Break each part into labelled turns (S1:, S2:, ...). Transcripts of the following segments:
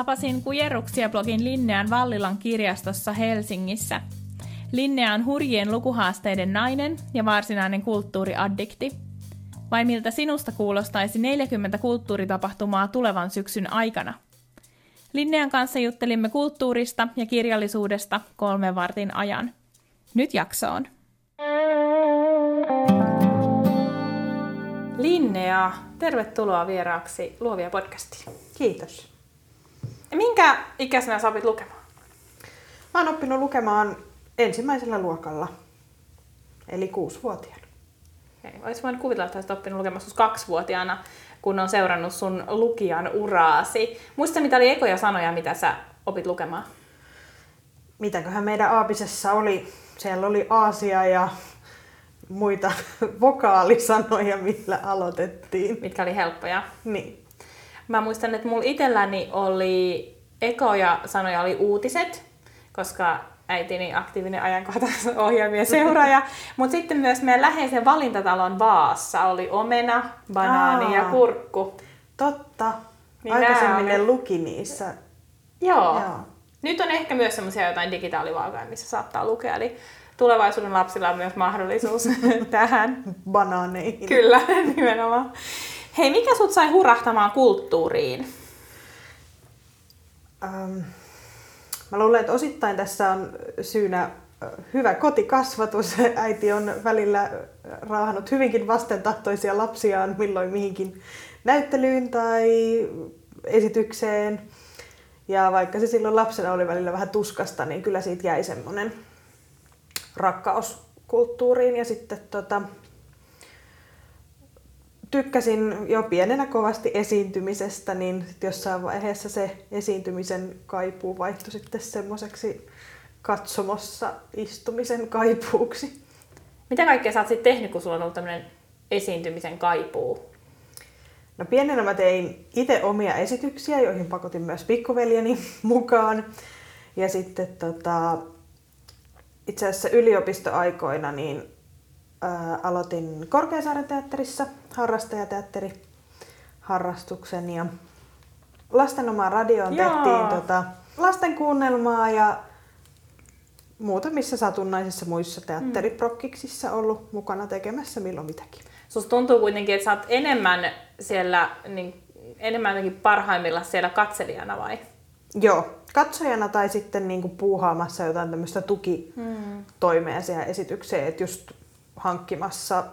S1: Tapasin Kujerruksia-blogin Linnean Vallilan kirjastossa Helsingissä. Linnea on hurjien lukuhaasteiden nainen ja varsinainen kulttuuriaddikti. Vai miltä sinusta kuulostaisi 40 kulttuuritapahtumaa tulevan syksyn aikana? Linnean kanssa juttelimme kulttuurista ja kirjallisuudesta kolmen vartin ajan. Nyt jaksoon. Linnea, tervetuloa vieraaksi Luovia podcastiin.
S2: Kiitos.
S1: Minkä ikäisenä sä opit lukemaan?
S2: Mä oon oppinut lukemaan ensimmäisellä luokalla, eli kuusivuotiaana.
S1: Okei, vois voinut kuvitella, että olisit oppinut lukemaan sus kaksivuotiaana, kun on seurannut sun lukijan uraasi. Muista, mitä oli ekoja sanoja, mitä sä opit lukemaan?
S2: Mitäköhän meidän aapisessa oli? Siellä oli Aasia ja muita vokaalisanoja, millä aloitettiin.
S1: Mitkä oli helppoja.
S2: Niin.
S1: Mä muistan, että mulla itselläni oli ekoja sanoja oli uutiset, koska äitini aktiivinen ajankohtaisohjelmien seuraaja. Mutta sitten myös meidän läheisen valintatalon vaassa oli omena, banaani Aa, ja kurkku.
S2: Totta. Niin Aikaisemmin ne luki niissä.
S1: Joo. Joo. Nyt on ehkä myös semmoisia jotain digitaalivaakaa, missä saattaa lukea. Eli tulevaisuuden lapsilla on myös mahdollisuus tähän.
S2: Banaaneihin.
S1: Kyllä, nimenomaan. Hei, mikä sut sai hurahtamaan kulttuuriin?
S2: Ähm, mä luulen, että osittain tässä on syynä hyvä kotikasvatus. Äiti on välillä raahannut hyvinkin vastentahtoisia lapsiaan milloin mihinkin näyttelyyn tai esitykseen. Ja vaikka se silloin lapsena oli välillä vähän tuskasta, niin kyllä siitä jäi semmoinen rakkaus kulttuuriin. Ja sitten tota, tykkäsin jo pienenä kovasti esiintymisestä, niin sit jossain vaiheessa se esiintymisen kaipuu vaihtui sitten semmoiseksi katsomossa istumisen kaipuuksi.
S1: Mitä kaikkea sä oot sitten tehnyt, kun sulla on ollut tämmöinen esiintymisen kaipuu?
S2: No pienenä mä tein itse omia esityksiä, joihin pakotin myös pikkuveljeni mukaan. Ja sitten tota, itse asiassa yliopistoaikoina niin ää, aloitin Korkeasaaren teatterissa harrastajateatteri harrastuksen ja lasten omaan radioon Joo. tehtiin tota, lasten kuunnelmaa ja muutamissa satunnaisissa muissa teatteriprokkiksissa ollut mukana tekemässä milloin mitäkin.
S1: Susta tuntuu kuitenkin, että sä oot enemmän siellä, niin, enemmän parhaimmilla siellä katselijana vai?
S2: Joo, katsojana tai sitten niinku puuhaamassa jotain tämmöistä tukitoimea hmm. siihen esitykseen, että just hankkimassa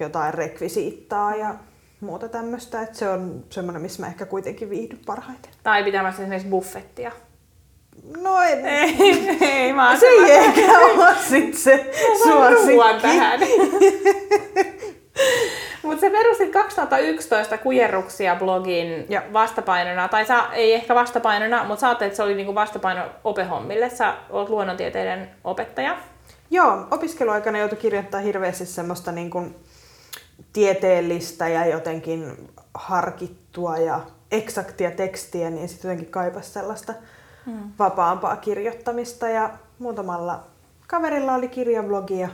S2: jotain rekvisiittaa ja muuta tämmöistä. Että se on semmoinen, missä mä ehkä kuitenkin viihdyn parhaiten.
S1: Tai pitämässä esimerkiksi buffettia.
S2: No en.
S1: Ei, ei mä
S2: Se ei ehkä ole sit se suosikki.
S1: tähän. Mutta se perustit 2011 kujerruksia blogin ja. vastapainona, tai sä, ei ehkä vastapainona, mutta sä että se oli niinku vastapaino opehommille. Sä oot luonnontieteiden opettaja.
S2: Joo, opiskeluaikana joutui kirjoittaa hirveästi semmoista niin kuin tieteellistä ja jotenkin harkittua ja eksaktia tekstiä, niin sitten jotenkin kaipasi sellaista hmm. vapaampaa kirjoittamista. Ja muutamalla kaverilla oli kirjablogi ja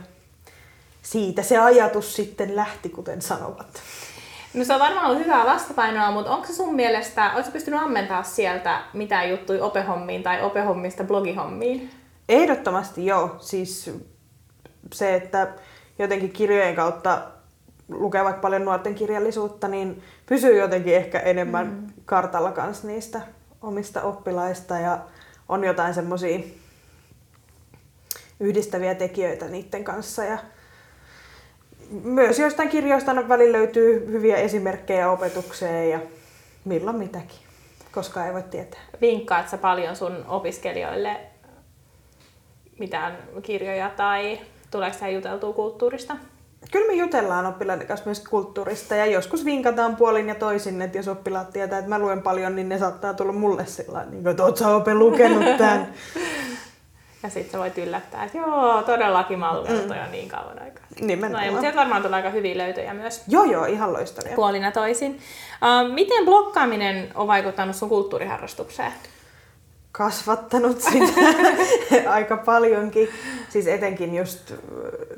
S2: siitä se ajatus sitten lähti, kuten sanovat.
S1: No se on varmaan ollut hyvää vastapainoa, mutta onko se sun mielestä, oletko pystynyt ammentaa sieltä mitään juttuja opehommiin tai opehommista blogihommiin?
S2: Ehdottomasti joo. Siis se, että jotenkin kirjojen kautta lukee vaikka paljon nuorten kirjallisuutta, niin pysyy jotenkin ehkä enemmän mm. kartalla kanssa niistä omista oppilaista ja on jotain semmoisia yhdistäviä tekijöitä niiden kanssa. Ja myös jostain kirjoista välillä löytyy hyviä esimerkkejä opetukseen ja milloin mitäkin, koska ei voi tietää.
S1: Vinkkaat sä paljon sun opiskelijoille mitään kirjoja tai tuleeko tähän juteltua kulttuurista?
S2: Kyllä me jutellaan oppilaiden kanssa myös kulttuurista ja joskus vinkataan puolin ja toisin, että jos oppilaat tietää, että mä luen paljon, niin ne saattaa tulla mulle sillä niin että oot sä Ope lukenut tämän.
S1: ja sitten sä voit yllättää, että joo, todellakin mä oon lukenut mm. jo niin kauan aikaa.
S2: Nimenomaan.
S1: No, mutta sieltä varmaan tulee aika hyviä löytöjä myös.
S2: Joo, joo, ihan loistavia.
S1: Puolina toisin. Uh, miten blokkaaminen on vaikuttanut sun kulttuuriharrastukseen?
S2: Kasvattanut sitä aika paljonkin. Siis etenkin just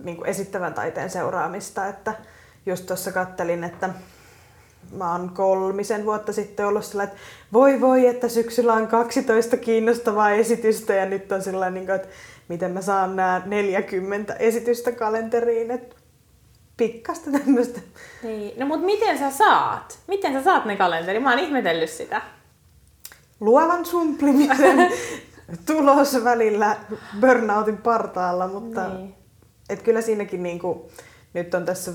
S2: niin kuin esittävän taiteen seuraamista, että just tuossa kattelin, että mä oon kolmisen vuotta sitten ollut sillä, että voi voi, että syksyllä on 12 kiinnostavaa esitystä ja nyt on sillä niin että miten mä saan nämä 40 esitystä kalenteriin, että pikkasta tämmöistä.
S1: Niin. No mutta miten sä saat? Miten sä saat ne kalenteri? Mä oon ihmetellyt sitä
S2: luovan sumplimisen tulos välillä burnoutin partaalla, mutta niin. et kyllä siinäkin niin kuin, nyt on tässä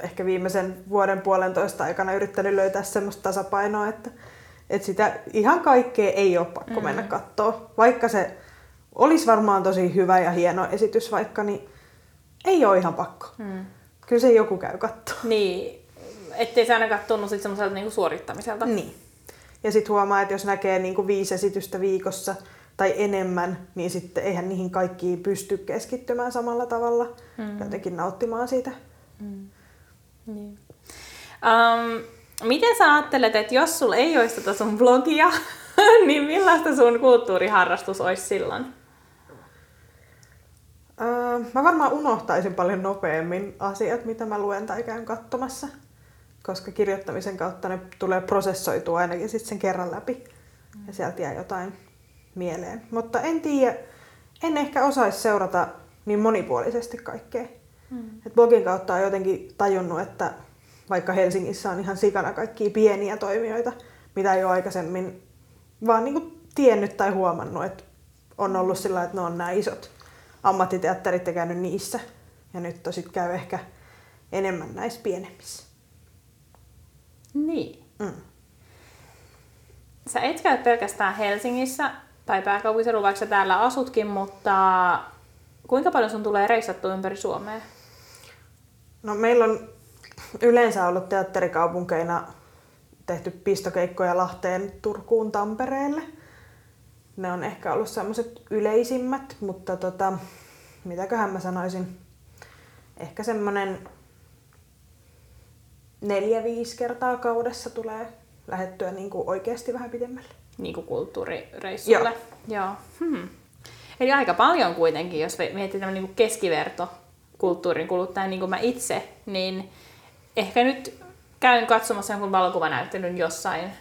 S2: ehkä viimeisen vuoden puolentoista aikana yrittänyt löytää semmoista tasapainoa, että, että sitä ihan kaikkea ei ole pakko mm. mennä katsoa. Vaikka se olisi varmaan tosi hyvä ja hieno esitys vaikka, niin ei ole ihan pakko. Mm. Kyllä se joku käy katsoa.
S1: Niin, ettei se ainakaan tunnu semmoiselta niinku suorittamiselta.
S2: Niin. Ja sitten huomaa, että jos näkee niin kuin viisi esitystä viikossa tai enemmän, niin sitten eihän niihin kaikkiin pysty keskittymään samalla tavalla. Mm. Jotenkin nauttimaan siitä. Mm.
S1: Niin. Um, miten sä ajattelet, että jos sulla ei olisi tätä sun blogia, niin millaista sun kulttuuriharrastus olisi silloin?
S2: Uh, mä varmaan unohtaisin paljon nopeammin asiat, mitä mä luen tai käyn katsomassa koska kirjoittamisen kautta ne tulee prosessoitua ainakin sitten sen kerran läpi mm. ja sieltä jää jotain mieleen. Mutta en tiedä, en ehkä osaisi seurata niin monipuolisesti kaikkea. Mm. Et blogin kautta on jotenkin tajunnut, että vaikka Helsingissä on ihan sikana kaikkia pieniä toimijoita, mitä ei ole aikaisemmin vaan niin tiennyt tai huomannut, että on ollut sillä että ne on nämä isot ammattiteatterit ja käynyt niissä. Ja nyt tosit käy ehkä enemmän näissä pienemmissä.
S1: Niin. Mm. Sä et käy pelkästään Helsingissä tai pääkaupunkiseudulla, vaikka sä täällä asutkin, mutta kuinka paljon sun tulee reissattua ympäri Suomea?
S2: No meillä on yleensä ollut teatterikaupunkeina tehty pistokeikkoja Lahteen, Turkuun, Tampereelle. Ne on ehkä ollut semmoiset yleisimmät, mutta tota, mitäköhän mä sanoisin, ehkä semmoinen neljä-viisi kertaa kaudessa tulee lähettyä niin kuin oikeasti vähän pidemmälle.
S1: Niin kuin kulttuurireissulle? Joo. Joo. Hmm. Eli aika paljon kuitenkin, jos mietitään niin kuin keskiverto kulttuurin kuluttaja, niin kuin mä itse, niin ehkä nyt käyn katsomassa jonkun valokuvanäyttelyn jossain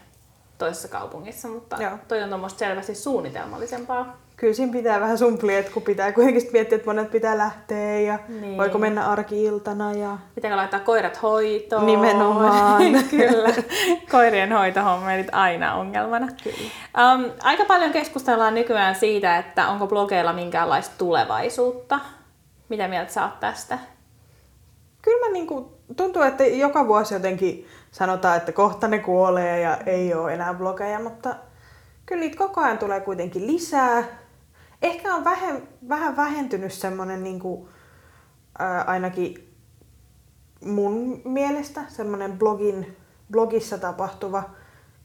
S1: toisessa kaupungissa, mutta Joo. toi on tuommoista selvästi suunnitelmallisempaa
S2: kyllä siinä pitää vähän sumplia, että kun pitää kuitenkin miettiä, että monet pitää lähteä ja niin. voiko mennä arki-iltana. Ja...
S1: Pitääkö laittaa koirat hoitoon?
S2: Nimenomaan.
S1: kyllä. Koirien hoitohomma on aina ongelmana. Kyllä. Um, aika paljon keskustellaan nykyään siitä, että onko blogeilla minkäänlaista tulevaisuutta. Mitä mieltä sä oot tästä?
S2: Kyllä mä niinku, tuntuu, että joka vuosi jotenkin sanotaan, että kohta ne kuolee ja ei ole enää blogeja, mutta kyllä niitä koko ajan tulee kuitenkin lisää ehkä on vähän, vähän vähentynyt semmoinen niin kuin, ää, ainakin mun mielestä semmoinen blogin, blogissa tapahtuva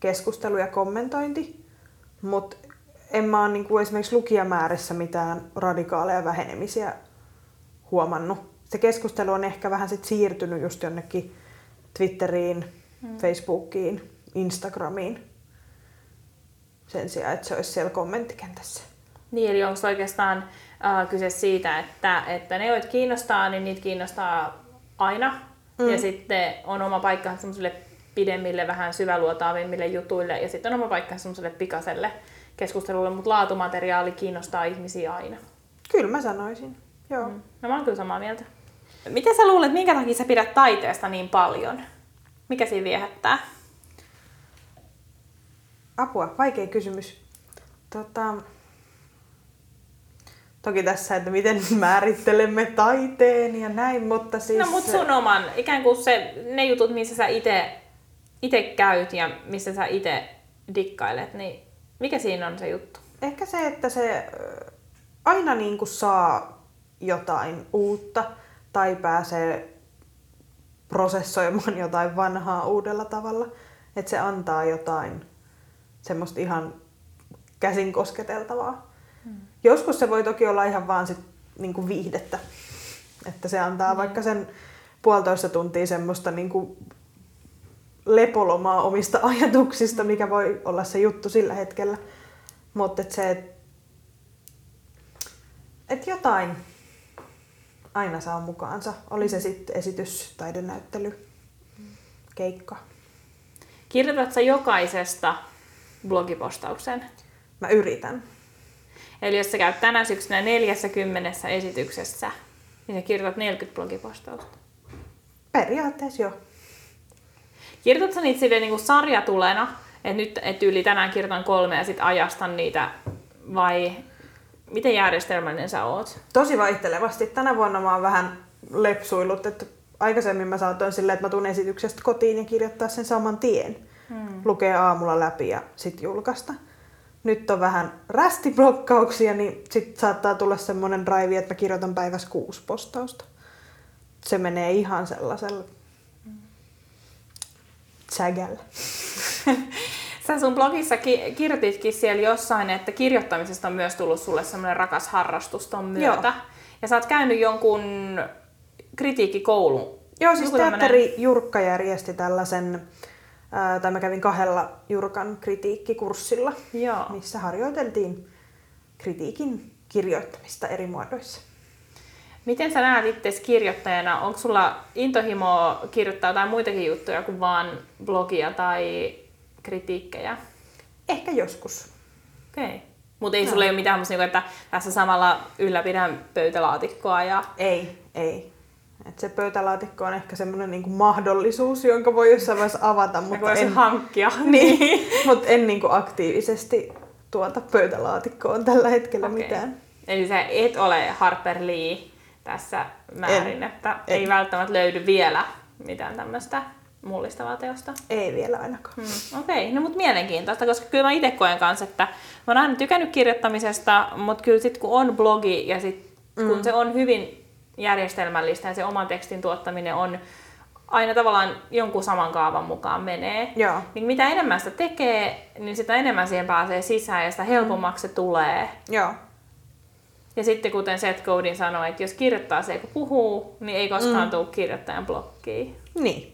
S2: keskustelu ja kommentointi, mutta en mä ole niin kuin esimerkiksi lukijamäärissä mitään radikaaleja vähenemisiä huomannut. Se keskustelu on ehkä vähän sit siirtynyt just jonnekin Twitteriin, mm. Facebookiin, Instagramiin sen sijaan, että se olisi siellä kommenttikentässä.
S1: Niin, eli onko oikeastaan äh, kyse siitä, että, että ne, joita kiinnostaa, niin niitä kiinnostaa aina. Mm. Ja sitten on oma paikka semmoisille pidemmille, vähän syväluotaavimmille jutuille. Ja sitten on oma paikka semmoiselle pikaselle keskustelulle, mutta laatumateriaali kiinnostaa ihmisiä aina.
S2: Kyllä mä sanoisin, joo. Mm.
S1: No mä oon kyllä samaa mieltä. Miten sä luulet, minkä takia sä pidät taiteesta niin paljon? Mikä siinä viehättää?
S2: Apua, vaikea kysymys. Tota, Toki tässä, että miten määrittelemme taiteen ja näin, mutta siis...
S1: No mutta sun oman, ikään kuin se, ne jutut, missä sä itse ite käyt ja missä sä itse dikkailet, niin mikä siinä on se juttu?
S2: Ehkä se, että se aina niin kuin saa jotain uutta tai pääsee prosessoimaan jotain vanhaa uudella tavalla. Että se antaa jotain semmoista ihan käsin kosketeltavaa. Hmm. Joskus se voi toki olla ihan vaan sit, niin kuin viihdettä. Että se antaa hmm. vaikka sen puolitoista tuntia semmoista niin kuin lepolomaa omista ajatuksista, mikä voi olla se juttu sillä hetkellä. Mutta et se, että et jotain aina saa mukaansa. Oli se sitten esitys, taidenäyttely, keikka.
S1: Kirjoitatko jokaisesta blogipostauksen?
S2: Mä yritän.
S1: Eli jos sä käyt tänä syksynä 40 esityksessä, niin sä kirjoitat 40 blogipostausta.
S2: Periaatteessa joo.
S1: Kirjoitatko niitä silleen niin kuin sarjatulena, että nyt et yli tänään kirjoitan kolme ja sitten ajastan niitä, vai miten järjestelmällinen sä oot?
S2: Tosi vaihtelevasti. Tänä vuonna mä oon vähän lepsuillut, että aikaisemmin mä saatoin silleen, että mä tuun esityksestä kotiin ja kirjoittaa sen saman tien. Hmm. Lukee aamulla läpi ja sit julkaista. Nyt on vähän rästiblokkauksia, niin sit saattaa tulla semmonen drive, että mä kirjoitan päivässä kuusi postausta. Se menee ihan sellaisella sägällä.
S1: Sä sun blogissa ki- kirjoititkin siellä jossain, että kirjoittamisesta on myös tullut sulle semmoinen rakas harrastus ton myötä. Joo. Ja sä oot käynyt jonkun kritiikkikoulun.
S2: Joo, siis teatteri tämmönen... Jurkka järjesti tällaisen, ää, tai mä kävin kahdella Jurkan kritiikkikurssilla, Joo. missä harjoiteltiin kritiikin kirjoittamista eri muodoissa.
S1: Miten sä näet itse kirjoittajana? Onko sulla intohimoa kirjoittaa jotain muitakin juttuja kuin vaan blogia tai kritiikkejä?
S2: Ehkä joskus.
S1: Okei. Okay. Mutta ei no. sulle ole mitään niinku, että tässä samalla ylläpidän pöytälaatikkoa ja...
S2: Ei, ei. Et se pöytälaatikko on ehkä semmoinen niinku mahdollisuus, jonka voi jossain vaiheessa avata, mutta
S1: en... hankkia.
S2: niin, mutta en niinku aktiivisesti tuota pöytälaatikkoon tällä hetkellä okay. mitään.
S1: Eli sä et ole Harper Lee tässä määrin, en, että en. ei välttämättä löydy vielä mitään tämmöistä mullistavaa teosta?
S2: Ei vielä ainakaan.
S1: Hmm. Okei, okay. no mutta mielenkiintoista, koska kyllä mä itse koen kanssa, että mä oon aina tykännyt kirjoittamisesta, mutta kyllä sitten kun on blogi ja sit, mm. kun se on hyvin järjestelmällistä ja se oman tekstin tuottaminen on aina tavallaan jonkun saman kaavan mukaan menee,
S2: Joo.
S1: niin mitä enemmän sitä tekee, niin sitä enemmän siihen pääsee sisään ja sitä helpommaksi se tulee.
S2: Joo.
S1: Ja sitten kuten Seth Godin sanoi, että jos kirjoittaa se, kun puhuu, niin ei koskaan mm. tule kirjoittajan blokkiin.
S2: Niin.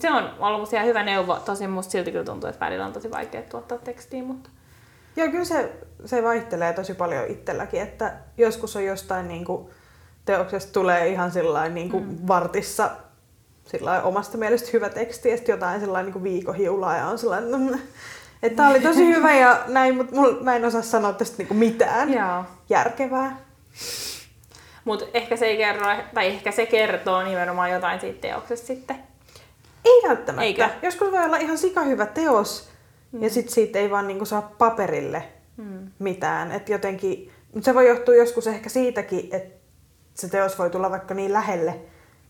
S1: Se on ollut ihan hyvä neuvo. Tosin musta silti kyllä tuntuu, että välillä on tosi vaikea tuottaa tekstiä, mutta...
S2: Joo, kyllä se, se vaihtelee tosi paljon itselläkin, että joskus on jostain niin kuin, teoksesta tulee ihan sillain niin kuin mm. vartissa sillain omasta mielestä hyvä teksti ja sitten jotain sellainen niin kuin viikohiulaa ja on sellainen, mm, että tämä oli tosi hyvä ja näin, mutta mul, mä en osaa sanoa tästä niinku mitään Joo. järkevää.
S1: Mutta ehkä se ei kerro, tai ehkä se kertoo nimenomaan jotain siitä teoksesta sitten.
S2: Ei välttämättä. Eikö? Joskus voi olla ihan hyvä teos mm. ja sitten siitä ei vaan niinku saa paperille mm. mitään. Et jotenkin, mutta se voi johtua joskus ehkä siitäkin, että se teos voi tulla vaikka niin lähelle,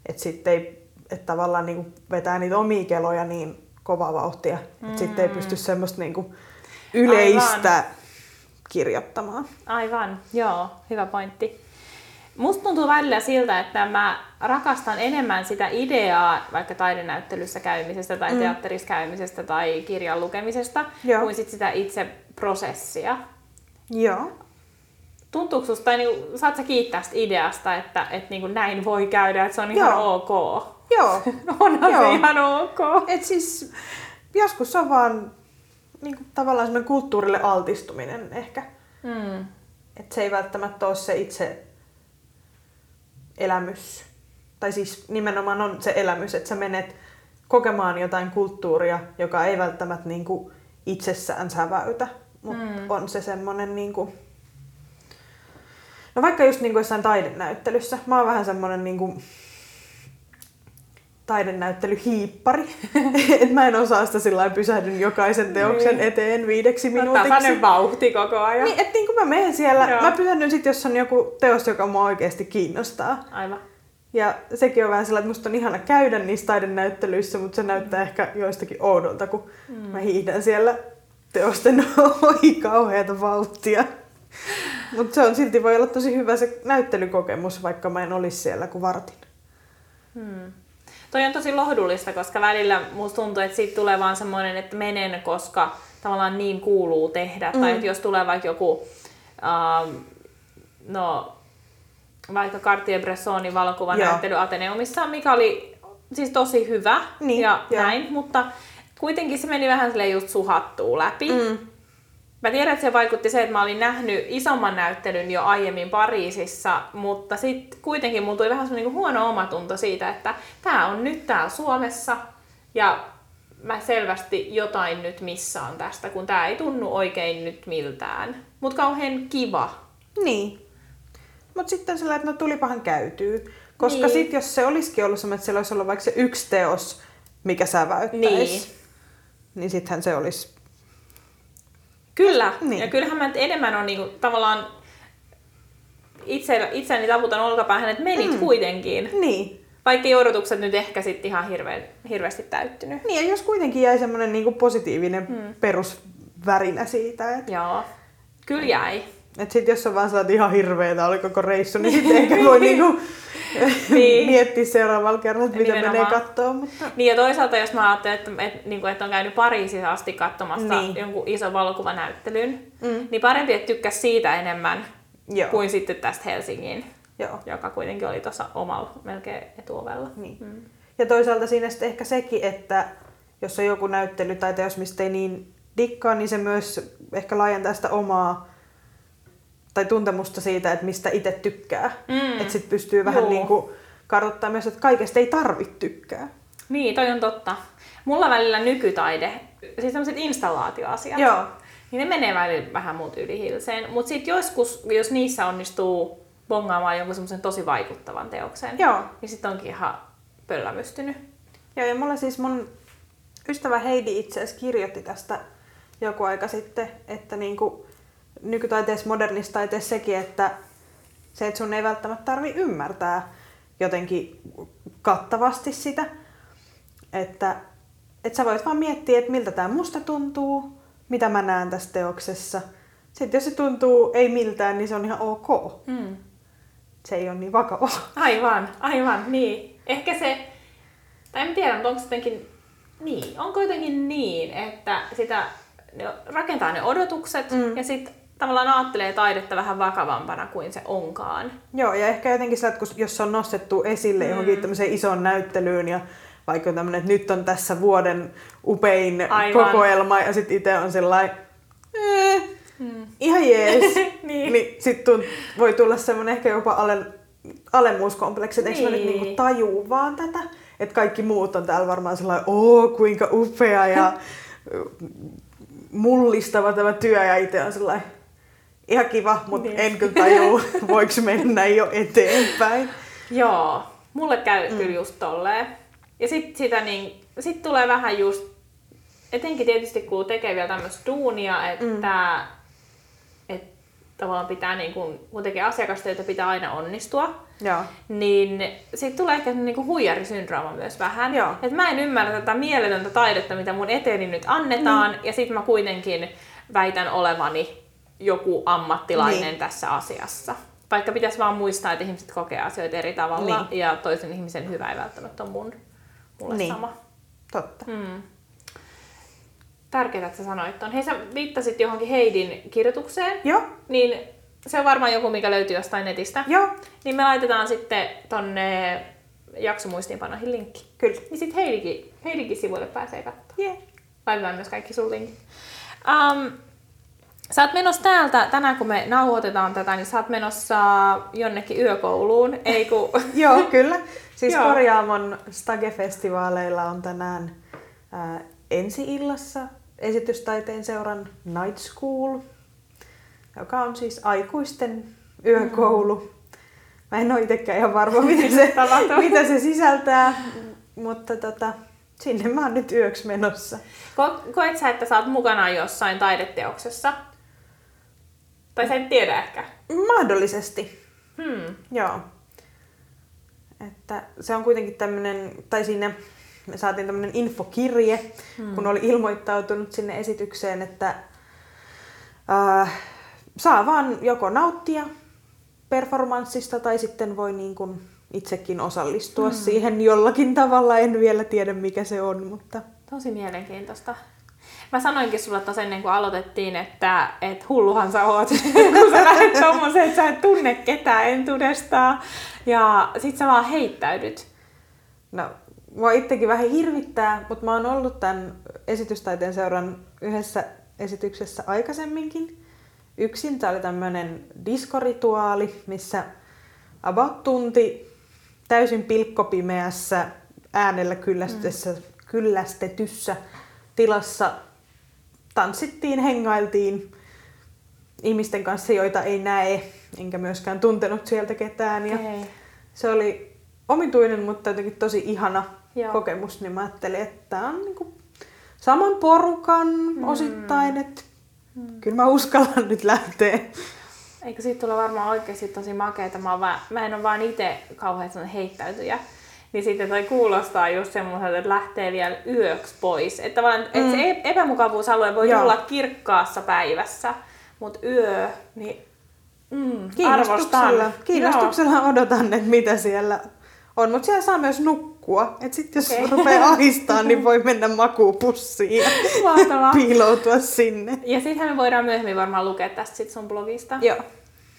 S2: että sitten ei, että tavallaan niinku vetää niitä omia keloja niin kovaa vauhtia. Mm. Että sitten ei pysty semmoista niinku yleistä Aivan. kirjoittamaan.
S1: Aivan, joo, hyvä pointti. Musta tuntuu välillä siltä, että mä rakastan enemmän sitä ideaa vaikka taidenäyttelyssä käymisestä tai mm. teatterissa käymisestä tai kirjan lukemisesta Joo. kuin sit sitä itse prosessia.
S2: Joo.
S1: Tuntuuko susta, tai niinku, saat sä kiittää sitä ideasta, että, että niinku näin voi käydä, että se on ihan Joo. ok?
S2: Joo.
S1: Onhan Joo. se ihan ok.
S2: Et siis joskus on vaan niinku, tavallaan semmoinen kulttuurille altistuminen ehkä. Mm. Että se ei välttämättä ole se itse elämys. Tai siis nimenomaan on se elämys, että sä menet kokemaan jotain kulttuuria, joka ei välttämättä niin kuin itsessään säväytä, mutta mm. on se semmoinen niin kuin... No vaikka just niin kuin jossain taidenäyttelyssä. Mä oon vähän semmoinen niin kuin taidenäyttelyhiippari. että mä en osaa sitä sillä pysähdyn jokaisen teoksen niin. eteen viideksi minuutiksi.
S1: Tasainen vauhti koko ajan.
S2: Niin, että niin kun mä menen siellä, Joo. mä pysähdyn sitten, jos on joku teos, joka mua oikeasti kiinnostaa.
S1: Aivan.
S2: Ja sekin on vähän sellainen, että musta on ihana käydä niissä taidenäyttelyissä, mutta se näyttää mm. ehkä joistakin oudolta, kun mm. mä hiihdän siellä teosten ohi kauheata vauhtia. Mutta se on silti voi olla tosi hyvä se näyttelykokemus, vaikka mä en olisi siellä kuin vartin.
S1: Hmm. Toi on tosi lohdullista, koska välillä musta tuntuu, että siitä tulee vaan semmoinen, että menen, koska tavallaan niin kuuluu tehdä. Mm. Tai että jos tulee vaikka joku, ähm, no vaikka Cartier-Bressonin valokuvanäyttely Ateneumissa, mikä oli siis tosi hyvä
S2: Niin,
S1: ja
S2: joo.
S1: näin, mutta kuitenkin se meni vähän silleen just suhattuu läpi.
S2: Mm.
S1: Mä tiedän, että se vaikutti se, että mä olin nähnyt isomman näyttelyn jo aiemmin Pariisissa, mutta sitten kuitenkin mulla tuli vähän semmoinen niinku huono omatunto siitä, että tämä on nyt täällä Suomessa ja mä selvästi jotain nyt missaan tästä, kun tämä ei tunnu oikein nyt miltään. Mutta kauhean kiva.
S2: Niin. Mutta sitten sillä, että no tulipahan käytyy. Koska
S1: Niin.
S2: niin. sit jos se olisikin ollut semmoinen, että siellä olisi ollut vaikka se yksi teos, mikä säväyttäisi,
S1: Niin.
S2: niin, niin sittenhän se olisi...
S1: Kyllä.
S2: Niin.
S1: Ja kyllähän mä enemmän on niinku, tavallaan itse, itseäni taputan olkapäähän, että menit mm. kuitenkin.
S2: Niin.
S1: Vaikka odotukset nyt ehkä sitten ihan hirveän, hirveästi täyttynyt.
S2: Niin, ja jos kuitenkin jäi semmoinen niinku positiivinen hmm. perusvärinä siitä, että
S1: Joo. Kyllä jäi.
S2: Et sit jos on vaan sellainen ihan hirveetä oli koko reissu, niin sitten ehkä voi niinku
S1: Niin.
S2: miettiä seuraavalla kerralla, että mitä menee katsoa. Mutta...
S1: Niin ja toisaalta jos mä ajattelen, että, että, niin kuin, että on käynyt Pariisissa asti katsomassa
S2: Niin.
S1: jonkun ison valokuvanäyttelyn,
S2: Mm.
S1: niin parempi, että tykkäs siitä enemmän
S2: Joo.
S1: kuin sitten tästä Helsingin,
S2: Joo.
S1: joka kuitenkin oli tuossa omalla melkein etuovella.
S2: Niin.
S1: Mm.
S2: Ja toisaalta siinä sitten ehkä sekin, että jos on joku näyttely tai teos, mistä ei niin dikkaa, niin se myös ehkä laajentaa sitä omaa tai tuntemusta siitä, että mistä itse tykkää.
S1: Mm.
S2: Että sitten pystyy vähän
S1: Joo.
S2: niin kuin kartoittaa myös, että kaikesta ei tarvitse tykkää.
S1: Niin, toi on totta. Mulla välillä nykytaide, siis tämmöiset installaatioasiat,
S2: Joo.
S1: niin ne menee välillä vähän muut yli hilseen. Mutta sitten joskus, jos niissä onnistuu bongaamaan jonkun semmoisen tosi vaikuttavan teoksen,
S2: Joo.
S1: niin sitten onkin ihan pöllämystynyt.
S2: Joo, ja mulla siis mun ystävä Heidi itse asiassa kirjoitti tästä joku aika sitten, että niin kuin nykytaiteessa, modernissa taiteessa sekin, että se, että sun ei välttämättä tarvi ymmärtää jotenkin kattavasti sitä, että, että sä voit vaan miettiä, että miltä tämä musta tuntuu, mitä mä näen tässä teoksessa. Sitten jos se tuntuu ei miltään, niin se on ihan ok.
S1: Mm.
S2: Se ei ole niin vakavaa.
S1: Aivan, aivan, niin. Ehkä se, tai en tiedä, mutta onko se jotenkin, niin, onko jotenkin niin, että sitä ne rakentaa ne odotukset. Mm. ja sitten tavallaan ajattelee taidetta vähän vakavampana kuin se onkaan.
S2: Joo, ja ehkä jotenkin sillä, että jos se on nostettu esille mm. johonkin tämmöiseen isoon näyttelyyn ja vaikka tämmöinen, että nyt on tässä vuoden upein
S1: Aivan.
S2: kokoelma ja sitten itse on sellainen, eh, mm. ihan jees.
S1: Niin.
S2: niin sitten voi tulla semmoinen ehkä jopa ale, alemmuuskompleksi, että eikö mä nyt
S1: Niin.
S2: niinku tajuu vaan tätä. Että kaikki muut on täällä varmaan sellainen, oo kuinka upea ja mullistava tämä työ ja itse on sellainen, ihan kiva, mutta
S1: Niin.
S2: en kyllä tajuu, voiko mennä jo eteenpäin.
S1: Joo, mulle käy mm. kyllä just tolleen. Ja sit, sitä niin, sit tulee vähän just, etenkin tietysti kun tekee vielä tämmöistä duunia, että mm. et tavallaan pitää, niin kun, kun tekee asiakastyötä, pitää aina onnistua.
S2: Joo.
S1: Niin sitten tulee ehkä niinku huijarisyndrooma myös vähän.
S2: Joo.
S1: Et mä en ymmärrä tätä mieletöntä taidetta, mitä mun eteeni nyt annetaan,
S2: Niin.
S1: ja sitten mä kuitenkin väitän olevani joku ammattilainen
S2: Niin.
S1: tässä asiassa. Vaikka pitäisi vaan muistaa, että ihmiset kokee asioita eri tavalla,
S2: Niin.
S1: ja toisen ihmisen hyvä ei välttämättä ole mun, mulle
S2: Niin.
S1: sama.
S2: Totta.
S1: Mm. Tärkeää, että sä sanoit ton. Hei, sä viittasit johonkin Heidin kirjoitukseen,
S2: Joo,
S1: niin se on varmaan joku, mikä löytyy jostain netistä.
S2: joo,
S1: Niin me laitetaan sitten tonne jaksomuistiinpanoihin linkki.
S2: kyllä.
S1: Niin sitten Heidikin, Heidikin sivuille pääsee katsomaan.
S2: Yeah.
S1: Laitetaan myös kaikki sun linkit. Um, sä oot menossa täältä, tänään kun me nauhoitetaan tätä, niin sä oot menossa jonnekin yökouluun, ei kun...
S2: Joo, kyllä. Siis
S1: Joo.
S2: Korjaamon Stage-festivaaleilla on tänään ää, ensi-illassa esitystaiteen seuran Night School, joka on siis aikuisten yökoulu. Mä en ole itsekään ihan varma, mitä se, mitä se sisältää, mutta tota, sinne mä oon nyt yöksi menossa.
S1: Ko- koet sä, että sä oot mukana jossain taideteoksessa? Tai sä et tiedä ehkä.
S2: Mahdollisesti.
S1: Hmm.
S2: Joo. Että se on kuitenkin tämmöinen, tai sinne me saatiin tämmöinen infokirje, hmm. kun oli ilmoittautunut sinne esitykseen, että äh, saa vaan joko nauttia performanssista tai sitten voi niin kuin itsekin osallistua mm. siihen jollakin tavalla. En vielä tiedä mikä se on, mutta...
S1: Tosi mielenkiintoista. Mä sanoinkin sulle tuossa ennen kuin aloitettiin, että et hulluhan sä oot, kun sä lähdet tommoseen, että sä et tunne ketään entuudestaan. Ja sit sä vaan heittäydyt.
S2: No, mua itsekin vähän hirvittää, mutta mä oon ollut tämän esitystaiteen seuran yhdessä esityksessä aikaisemminkin. Yksin tää oli tämmönen diskorituaali, missä about tunti täysin pilkkopimeässä äänellä kyllästetyssä, mm. kyllästetyssä tilassa tanssittiin, hengailtiin ihmisten kanssa, joita ei näe, enkä myöskään tuntenut sieltä ketään. Ja. Se oli omituinen, mutta jotenkin tosi ihana Joo. kokemus, niin mä ajattelin, että tämä on niinku saman porukan mm. osittain, että mm. kyllä mä uskallan nyt lähteä.
S1: Eikö siitä tulla varmaan oikeasti tosi makeeta? Mä, vaan, mä en ole vaan itse kauhean heittäytyjä. Niin sitten toi kuulostaa just semmoiselta, että lähtee vielä yöksi pois. Että, vaan, mm. että se epämukavuusalue voi Joo. tulla kirkkaassa päivässä, mutta yö, niin
S2: mm, kiinnostuksella, kiinnostuksella odotan, että mitä siellä on. Mutta siellä saa myös nukkua. Että sitten jos okay. rupeaa ahistaa, niin voi mennä makuupussiin ja piiloutua sinne.
S1: Ja sittenhän me voidaan myöhemmin varmaan lukea tästä sit sun blogista.
S2: Joo.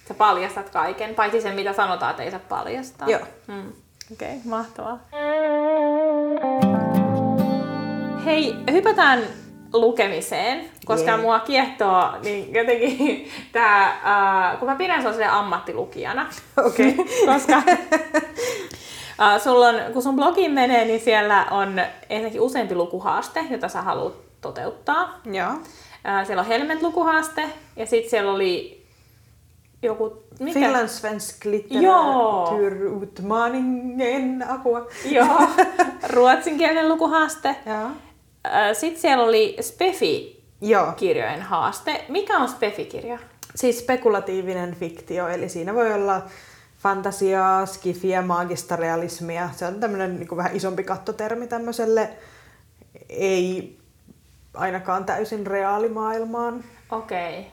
S1: Sä paljastat kaiken, paitsi sen mitä sanotaan, että ei saa paljastaa.
S2: Joo.
S1: Mm. Okei, okay, mahtavaa. Hei, hypätään lukemiseen, koska yeah. mua kiehtoo niin jotenkin tää, äh, kun mä pidän sellaisena ammattilukijana.
S2: Okei. Okay.
S1: koska äh, sulla on, kun sun blogiin menee, niin siellä on ensinnäkin useampi lukuhaaste, jota sä haluat toteuttaa.
S2: Joo.
S1: Äh, siellä on Helmet-lukuhaaste ja sitten siellä oli joku...
S2: Mikä? Finlandssvensk litteraturutmaningen apua.
S1: Joo, ruotsinkielinen lukuhaaste.
S2: Joo.
S1: Sitten siellä oli Spefi-kirjojen haaste. Mikä on Spefi-kirja?
S2: Siis spekulatiivinen fiktio, eli siinä voi olla fantasiaa, skifiä, maagista realismia. Se on tämmöinen niin vähän isompi kattotermi tämmöiselle ei ainakaan täysin reaalimaailmaan
S1: okay.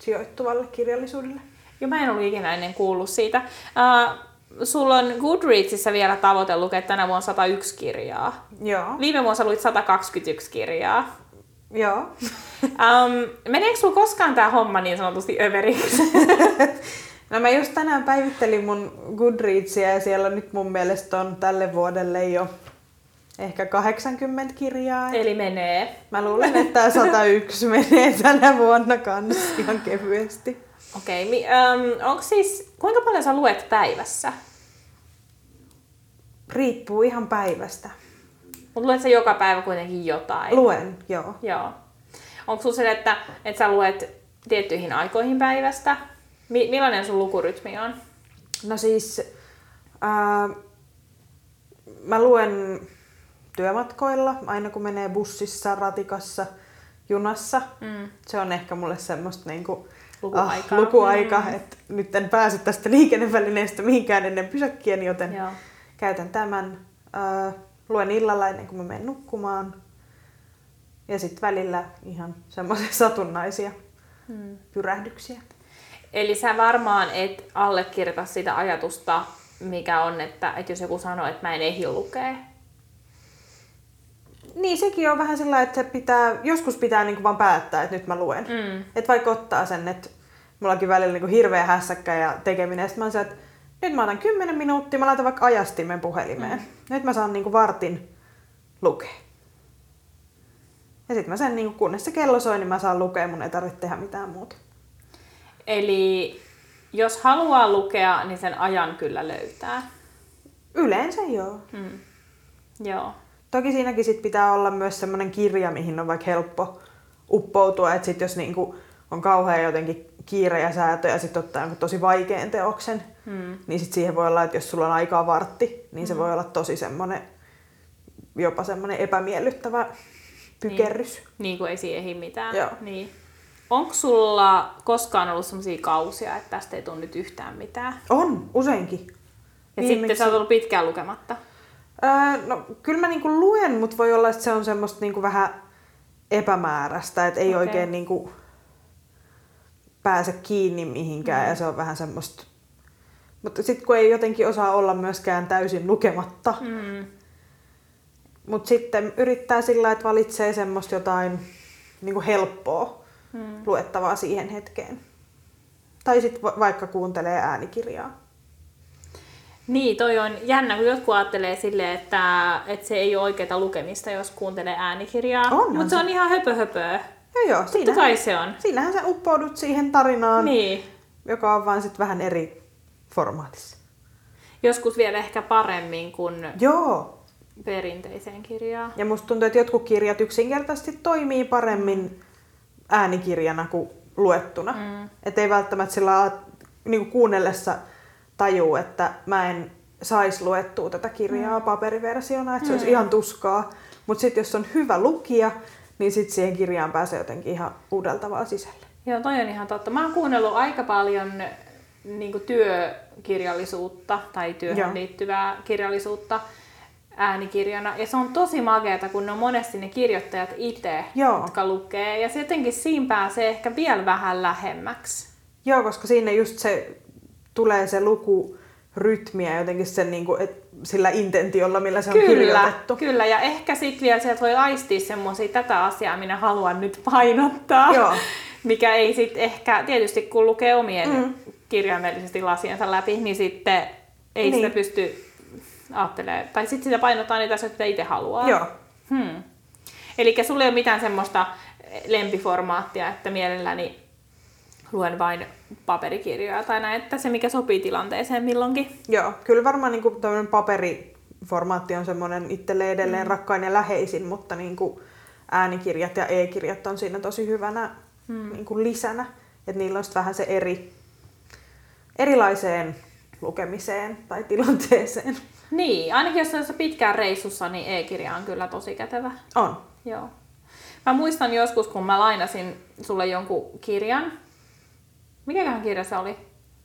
S2: sijoittuvalle kirjallisuudelle.
S1: Joo, mä en ollut ikinä ennen kuullut siitä. Uh, sulla on Goodreadsissa vielä tavoite lukea tänä vuonna 101 kirjaa.
S2: Joo.
S1: Viime vuonna luit 121 kirjaa.
S2: Joo.
S1: um, meneekö sulla koskaan tämä homma niin sanotusti överiksi?
S2: no mä just tänään päivittelin mun Goodreadsia ja siellä nyt mun mielestä on tälle vuodelle jo ehkä 80 kirjaa.
S1: Eli menee.
S2: Mä luulen, että tämä 101 menee tänä vuonna kanssa ihan kevyesti.
S1: Okei, okay, um, onko siis, kuinka paljon sä luet päivässä?
S2: Riippuu ihan päivästä.
S1: Mutta luet sä joka päivä kuitenkin jotain?
S2: Luen, joo.
S1: Joo. Onko sulla se, että, että sä luet tiettyihin aikoihin päivästä? Mi- millainen sun lukurytmi on?
S2: No siis, ää, mä luen työmatkoilla, aina kun menee bussissa, ratikassa, junassa. Mm. Se on ehkä mulle semmoista niinku, lukuaika, ah, lukuaika mm. että nyt en pääse tästä liikennevälineestä mihinkään ennen pysäkkiä, joten Joo. käytän tämän. Äh, luen illalla ennen kuin mä menen nukkumaan. Ja sitten välillä ihan semmoisia satunnaisia mm. pyrähdyksiä.
S1: Eli sä varmaan et allekirjoita sitä ajatusta, mikä on, että, että jos joku sanoo, että mä en ehdi lukea.
S2: Niin, sekin on vähän sellainen, että pitää, joskus pitää niin vaan päättää, että nyt mä luen. Mm. Että vaikka ottaa sen, että mullakin välillä niin kuin hirveä hässäkkä ja tekeminen. Sitten mä sanoin, että nyt mä otan 10 minuuttia, mä laitan vaikka ajastimen puhelimeen. Mm. Nyt mä saan niin kuin vartin lukea. Ja sitten mä sen, niin kuin, kunnes se kello soi, niin mä saan lukea, mun ei tarvitse tehdä mitään muuta.
S1: Eli jos haluaa lukea, niin sen ajan kyllä löytää.
S2: Yleensä joo.
S1: Mm. Joo.
S2: Toki siinäkin sit pitää olla myös semmoinen kirja, mihin on vaikka helppo uppoutua, että sit jos niinku on kauhean jotenkin kiire ja säätö ja sitten ottaa tosi vaikean teoksen, hmm. niin sitten siihen voi olla, että jos sulla on aikaa vartti, niin hmm. se voi olla tosi semmoinen, jopa semmoinen epämiellyttävä pykerrys.
S1: Niin, niin kuin ei siihen mitään.
S2: Joo.
S1: Niin. Onko sulla koskaan ollut sellaisia kausia, että tästä ei tule nyt yhtään mitään?
S2: On, useinkin.
S1: Ja Viimeksi... sitten sä oot ollut pitkään lukematta?
S2: Öö, no, kyllä mä niinku luen, mutta voi olla, että se on semmoista niinku vähän epämääräistä, että ei okay. oikein niinku pääse kiinni mihinkään mm. ja se on vähän semmoista Mutta sitten kun ei jotenkin osaa olla myöskään täysin lukematta.
S1: Mm.
S2: Mutta sitten yrittää sillä, että valitsee semmoista jotain niin helppoa
S1: Mm.
S2: luettavaa siihen hetkeen. Tai sitten va- vaikka kuuntelee äänikirjaa.
S1: Niin, toi on jännä, kun jotkut ajattelee silleen, että, että se ei ole oikeaa lukemista, jos kuuntelee äänikirjaa. Mutta se on ihan höpö höpö.
S2: Joo joo,
S1: Totta
S2: siinä,
S1: kai se on.
S2: siinähän sä uppoudut siihen tarinaan,
S1: Niin.
S2: joka on vaan sitten vähän eri formaatissa.
S1: Joskus vielä ehkä paremmin kuin
S2: Joo,
S1: perinteiseen kirjaan.
S2: ja musta tuntuu, että jotkut kirjat yksinkertaisesti toimii paremmin äänikirjana kuin luettuna.
S1: Mm.
S2: Että ei välttämättä sillä niin kuunnellessa tajuu, että mä en saisi luettua tätä kirjaa paperiversiona, että se olisi ihan tuskaa. Mutta sitten jos on hyvä lukija, niin sitten siihen kirjaan pääsee jotenkin ihan uudella tavalla sisälle.
S1: Joo, toi on ihan totta. Mä oon kuunnellut aika paljon niin työkirjallisuutta tai työhön
S2: Joo.
S1: liittyvää kirjallisuutta äänikirjana. Ja se on tosi makeata, kun ne on monesti ne kirjoittajat itse,
S2: Joo.
S1: jotka lukee. Ja se jotenkin siinä pääsee ehkä vielä vähän lähemmäksi.
S2: Joo, koska siinä just se tulee se luku rytmiä jotenkin sen, niin kuin, et, sillä intentiolla, millä se on
S1: Kyllä,
S2: kirjoitettu.
S1: kyllä. Ja ehkä sitten vielä sieltä voi aistia semmoisia, tätä asiaa minä haluan nyt painottaa.
S2: Joo.
S1: Mikä ei sitten ehkä, tietysti kun lukee omien
S2: Mm.
S1: kirjaimellisesti lasiensa läpi, niin sitten ei
S2: Niin.
S1: sitä pysty ajattelemaan. Tai sitten sitä painottaa niitä asioita, mitä itse haluaa.
S2: Joo.
S1: Hmm. Eli sulla ei ole mitään semmoista lempiformaattia, että mielelläni luen vain paperikirjoja tai näin, että se mikä sopii tilanteeseen milloinkin.
S2: Joo, kyllä varmaan niin kuin paperiformaatti on semmoinen itselle edelleen mm. rakkain ja läheisin, mutta niin kuin äänikirjat ja e-kirjat on siinä tosi hyvänä mm. niin kuin lisänä. Että niillä on vähän se eri, erilaiseen lukemiseen tai tilanteeseen.
S1: Niin, ainakin jos olet pitkään reissussa, niin e-kirja on kyllä tosi kätevä.
S2: On.
S1: Joo. Mä muistan joskus, kun mä lainasin sulle jonkun kirjan. Mikäköhän kirja se oli?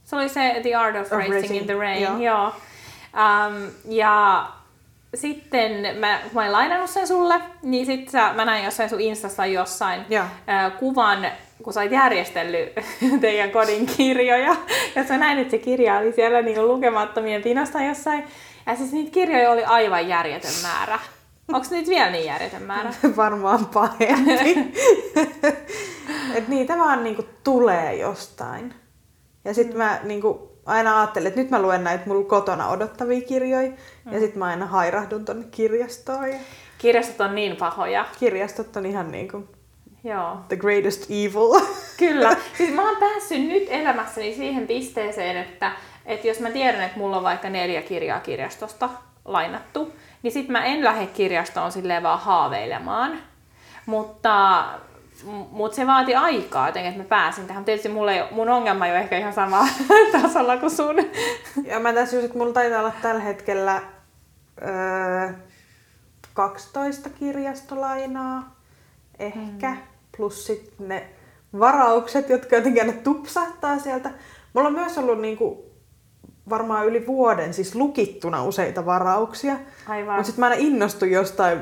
S1: Se oli se The Art of,
S2: Of
S1: Racing,
S2: Racing,
S1: in the Rain.
S2: joo.
S1: Joo. Um, ja sitten mä, kun mä en lainannut sen sulle, niin sit sä, mä näin jossain sun Instassa jossain
S2: Joo.
S1: ää, kuvan, kun sä olit järjestellyt teidän kodin kirjoja. Ja sä näin, että se kirja oli siellä niin lukemattomien pinasta jossain. Ja siis niitä kirjoja oli aivan järjetön määrä. Onko niitä vielä niin järjetön määrä?
S2: Varmaan pahempi. Et niitä vaan niinku tulee jostain. Ja sitten mä niinku aina ajattelin, että nyt mä luen näitä mulla kotona odottavia kirjoja. Ja sitten mä aina hairahdun tonne kirjastoon. Ja
S1: Kirjastot on niin pahoja.
S2: kirjastot on ihan niinku
S1: Joo.
S2: the greatest evil.
S1: Kyllä. Siis mä oon päässyt nyt elämässäni siihen pisteeseen, että, että jos mä tiedän, että mulla on vaikka neljä kirjaa kirjastosta lainattu, niin sit mä en lähde kirjastoon silleen vaan haaveilemaan. Mutta mutta se vaati aikaa jotenkin, että mä pääsin tähän. Tietysti mulla ei, mun ongelma ei ole ehkä ihan sama tasolla kuin sun.
S2: ja mä tässä just, että mulla taitaa olla tällä hetkellä öö, 12 kirjastolainaa ehkä. Mm. Plus sitten ne varaukset, jotka jotenkin aina tupsahtaa sieltä. Mulla on myös ollut niinku varmaan yli vuoden siis lukittuna useita varauksia.
S1: Aivan.
S2: Mutta sitten mä aina innostun jostain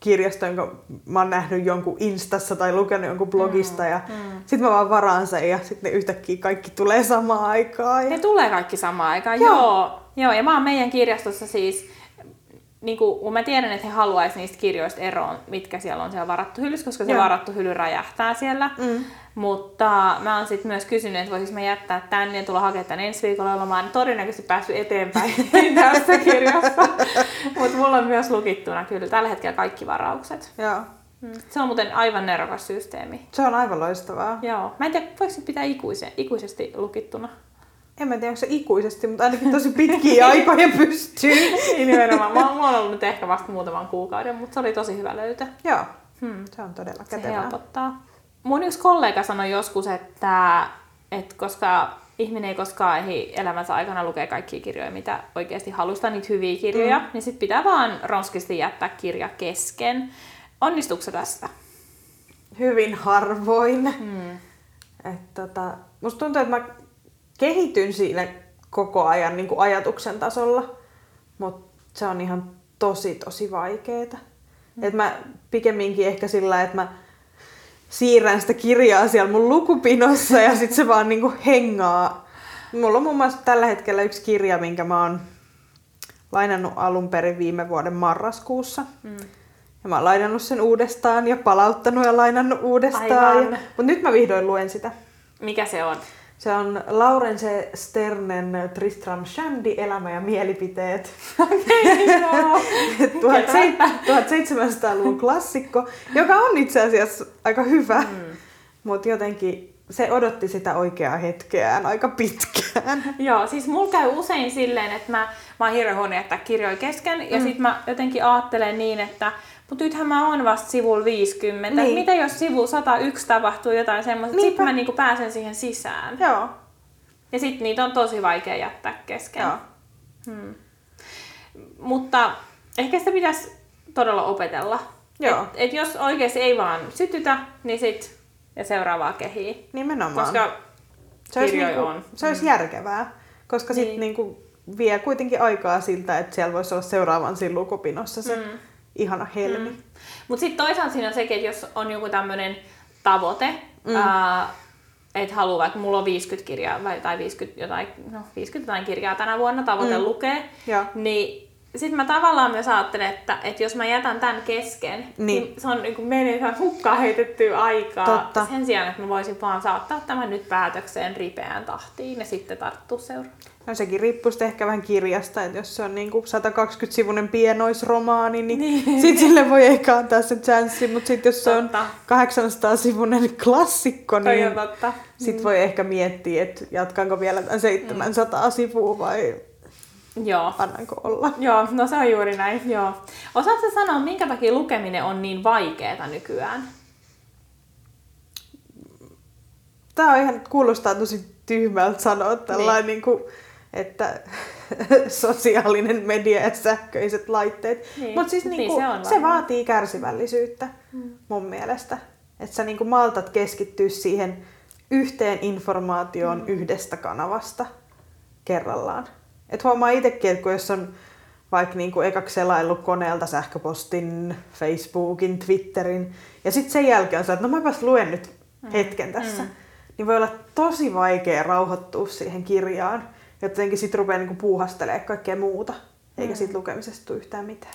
S2: kirjasta, jonka mä oon nähnyt jonkun Instassa tai lukenut jonkun blogista. Ja mm. sitten mä vaan varaan sen ja sitten yhtäkkiä kaikki tulee samaan aikaan. Ja...
S1: Ne tulee kaikki samaan aikaan,
S2: joo.
S1: joo. Joo, ja mä oon meidän kirjastossa siis, niin kun mä tiedän, että he haluaisi niistä kirjoista eroon, mitkä siellä on siellä varattu hyllyssä, koska se
S2: Joo.
S1: varattu hylly räjähtää siellä.
S2: Mm.
S1: Mutta mä oon sitten myös kysynyt, että voisinko mä jättää tänne ja tulla hakemaan tän ensi viikolla, jolloin mä oon todennäköisesti päässyt eteenpäin tästä kirjasta. Mutta mulla on myös lukittuna kyllä tällä hetkellä kaikki varaukset.
S2: Joo.
S1: Mm. Se on muuten aivan nerokas systeemi.
S2: Se on aivan loistavaa.
S1: Joo. Mä en tiedä, voiko se pitää ikuisen, ikuisesti lukittuna.
S2: En mä tiedä, onko se ikuisesti, mutta ainakin tosi pitkiä aikoja pystyy.
S1: Niin nimenomaan. Mä, mä oon ollut nyt ehkä vasta muutaman kuukauden, mutta se oli tosi hyvä löytö.
S2: Joo,
S1: Hmm.
S2: se on todella
S1: Se
S2: kätevää.
S1: helpottaa. Mun yksi kollega sanoi joskus, että, että koska ihminen ei koskaan ehdi elämänsä aikana lukea kaikkia kirjoja, mitä oikeasti halustaa, niitä hyviä kirjoja, mm. niin sit pitää vaan ronskisti jättää kirja kesken. Onnistuuko se tästä?
S2: Hyvin harvoin.
S1: Hmm.
S2: Et tota, musta tuntuu, että mä kehityn siinä koko ajan niin kuin ajatuksen tasolla, mutta se on ihan tosi tosi vaikeeta. Mm. Et mä pikemminkin ehkä sillä, että mä siirrän sitä kirjaa siellä mun lukupinossa ja sitten se vaan niinku hengaa Mulla on muun muassa tällä hetkellä yksi kirja, minkä mä oon lainannut alun perin viime vuoden marraskuussa. Mm. Ja mä oon lainannut sen uudestaan ja palauttanut ja lainannut uudestaan. Ja... Mutta nyt mä vihdoin luen sitä.
S1: Mikä se on?
S2: Se on Laurence Sternen Tristram Shandy, Elämä ja mielipiteet.
S1: Okei, no.
S2: 1700-luvun klassikko, joka on itse asiassa aika hyvä, mm. mutta jotenkin se odotti sitä oikeaa hetkeään aika pitkään.
S1: Joo, siis mulla käy usein silleen, että mä, mä oon hirveän huono jättää kirjoja kesken, ja mm. sit mä jotenkin ajattelen niin, että mutta nythän mä oon vasta sivulla 50. Niin. Mitä jos sivu 101 tapahtuu jotain semmoista, sitten mä niinku pääsen siihen sisään.
S2: Joo.
S1: Ja sitten niitä on tosi vaikea jättää kesken.
S2: Joo.
S1: Hmm. Mutta ehkä sitä pitäisi todella opetella.
S2: Joo.
S1: Et, et jos oikeasti ei vaan sytytä, niin sit ja seuraavaa kehii.
S2: Nimenomaan.
S1: Koska
S2: se olisi, niinku,
S1: on.
S2: se olisi
S1: Mm.
S2: järkevää, koska niin. sitten niinku vie kuitenkin aikaa siltä, että siellä voisi olla seuraavan siinä lukupinossa se
S1: Mm.
S2: Ihana helmi.
S1: Mm. Mutta sitten toisaalta siinä on sekin, että jos on joku tämmöinen tavoite,
S2: Mm.
S1: mm. että haluaa, vaikka mulla on 50 kirjaa vai, tai 50 jotain, no 50 jotain kirjaa tänä vuonna tavoite
S2: Mm.
S1: mm. lukea,
S2: Joo.
S1: niin sitten mä tavallaan myös ajattelen, että, että jos mä jätän tämän kesken,
S2: Niin.
S1: niin, se on niin kuin ihan hukkaan heitettyä aikaa.
S2: Totta.
S1: Sen sijaan, että mä voisin vaan saattaa tämän nyt päätökseen ripeään tahtiin ja sitten tarttua seuraavaan.
S2: No sekin riippuu sitten ehkä vähän kirjasta, että jos se on niinku 120-sivuinen pienoisromaani, niin, niin.
S1: Niin.
S2: sit sille voi ehkä antaa se chanssi, mutta sitten jos se on
S1: Totta.
S2: 800-sivuinen klassikko, niin
S1: on totta.
S2: sit voi ehkä miettiä, että jatkanko vielä tämän 700 sivua vai
S1: Joo.
S2: annanko olla.
S1: Joo, no se on juuri näin, joo. Osaatko sanoa, minkä takia lukeminen on niin vaikeaa nykyään?
S2: Tää on ihan, kuulostaa tosi tyhmältä sanoa tällainen, niin. Niin kuin, että sosiaalinen media ja sähköiset laitteet.
S1: Niin.
S2: Mutta siis
S1: Niin,
S2: niin
S1: se on
S2: se, vaatii kärsivällisyyttä
S1: Mm.
S2: mun mielestä. Että sä niin kuin maltat keskittyä siihen yhteen informaatioon mm. yhdestä kanavasta kerrallaan. Et huomaa itsekin, että kun jos on vaikka niin kuin ekaksi selaillut koneelta sähköpostin, Facebookin, Twitterin, ja sitten sen jälkeen on että no mäpäs luen nyt hetken tässä,
S1: Mm.
S2: niin voi olla tosi vaikea rauhoittua siihen kirjaan. Jotenkin sitten rupeaa niinku puuhastelemaan kaikkea muuta, eikä
S1: Mm.
S2: siitä lukemisesta tule yhtään mitään.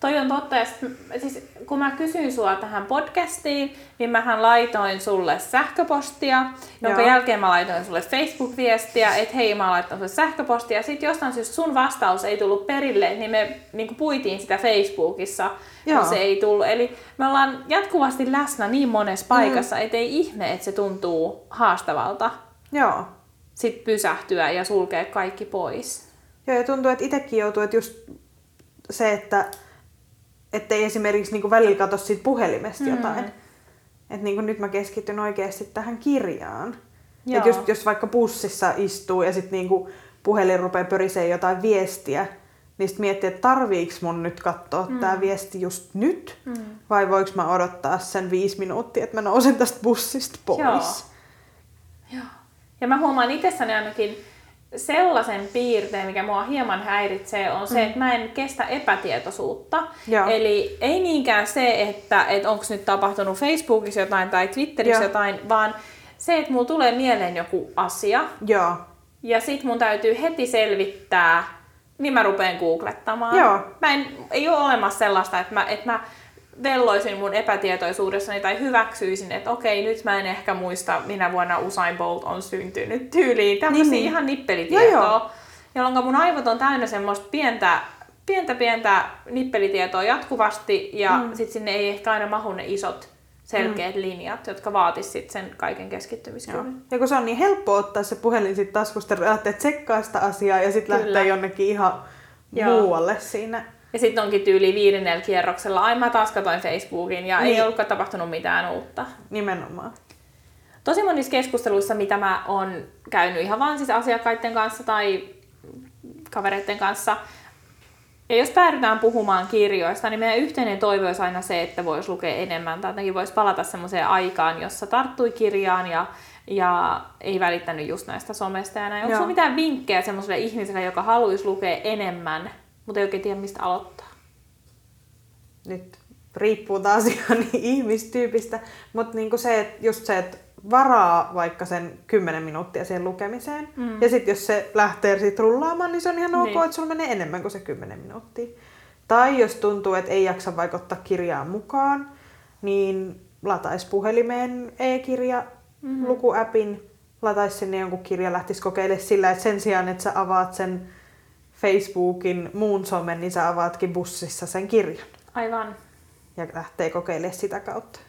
S1: Toi on totta. Ja sit, siis, kun mä kysyin sua tähän podcastiin, niin mähän laitoin sulle sähköpostia, jonka
S2: Joo.
S1: jälkeen mä laitoin sulle Facebook-viestiä, että hei, mä laitoin sulle sähköpostia. Sitten jostain syystä sun vastaus ei tullut perille, niin me niin puitiin sitä Facebookissa,
S2: Joo.
S1: kun se ei tullut. Eli me ollaan jatkuvasti läsnä niin monessa paikassa, mm. ettei ihme, että se tuntuu haastavalta
S2: Joo.
S1: Sit pysähtyä ja sulkea kaikki pois.
S2: Joo, ja tuntuu, että itsekin joutuu, että just se, että ettei esimerkiksi niinku välillä katso siitä puhelimesta
S1: Mm.
S2: jotain. Että niinku nyt mä keskityn oikeasti tähän kirjaan.
S1: Joo.
S2: Et just, jos vaikka bussissa istuu ja sitten niinku puhelin rupeaa pörisee jotain viestiä, niin sitten miettii, että tarviiks mun nyt katsoa mm. tämä viesti just nyt,
S1: Mm.
S2: vai voiko mä odottaa sen viisi minuuttia, että mä nousen tästä bussista pois.
S1: Joo. Joo. Ja mä huomaan itsessäni ainakin sellaisen piirteen, mikä mua hieman häiritsee, on se, että mä en kestä epätietoisuutta.
S2: Joo.
S1: Eli ei niinkään se, että, että onko nyt tapahtunut Facebookissa jotain tai Twitterissä
S2: Joo.
S1: jotain, vaan se, että mulla tulee mieleen joku asia,
S2: Joo.
S1: ja sit mun täytyy heti selvittää, niin mä rupean googlettamaan.
S2: Joo.
S1: Mä en, ei ole olemassa sellaista, että mä, että mä velloisin mun epätietoisuudessani tai hyväksyisin, että okei, nyt mä en ehkä muista, minä vuonna Usain Bolt on syntynyt tyyliin. Tämmöisiä
S2: Niin,
S1: niin, ihan nippelitietoa,
S2: Joo, joo.
S1: jolloin mun aivot on täynnä semmoista pientä, pientä, pientä nippelitietoa jatkuvasti, ja
S2: Mm.
S1: mm. sit sinne ei ehkä aina mahu ne isot selkeät mm. linjat, jotka vaatis sit sen kaiken
S2: Joo.
S1: keskittymiskyvyn.
S2: Ja kun se on niin helppo ottaa se puhelin sit taskusta ja lähteä tsekkaa sitä asiaa ja sitten lähteä jonnekin ihan
S1: Joo.
S2: muualle siinä.
S1: Ja sitten onkin tyyli viidennellä kierroksella, ai mä taas katoin Facebookin ja niin. Ei ollutkaan tapahtunut mitään uutta.
S2: Nimenomaan.
S1: Tosi monissa keskusteluissa, mitä mä oon käynyt ihan vaan siis asiakkaiden kanssa tai kavereiden kanssa, ja jos päädytään puhumaan kirjoista, niin meidän yhteinen toive olisi aina se, että voisi lukea enemmän. Tai jotenkin voisi palata semmoiseen aikaan, jossa tarttui kirjaan ja, ja ei välittänyt just näistä somesta ja näin. Onko
S2: Joo.
S1: sulla mitään vinkkejä semmoiselle ihmiselle, joka haluaisi lukea enemmän, mutta ei oikein tiedä, mistä aloittaa?
S2: Nyt riippuu taas ihan ihmistyypistä, mutta niinku se, että just se, että varaa vaikka sen 10 minuuttia siihen lukemiseen.
S1: Mm.
S2: Ja sitten jos se lähtee siitä rullaamaan, niin se on ihan ok,
S1: Niin.
S2: että sulla menee enemmän kuin se 10 minuuttia. Tai jos tuntuu, että ei jaksa vaikka ottaa kirjaa mukaan, niin lataisi puhelimeen e-kirja
S1: Mhm.
S2: lukuäpin, lataisi sinne jonkun kirja, lähtisi kokeilemaan sillä, että sen sijaan, että sä avaat sen Facebookin muun somen, niin sä avaatkin bussissa sen kirjan
S1: Aivan.
S2: ja lähtee kokeilemaan sitä kautta.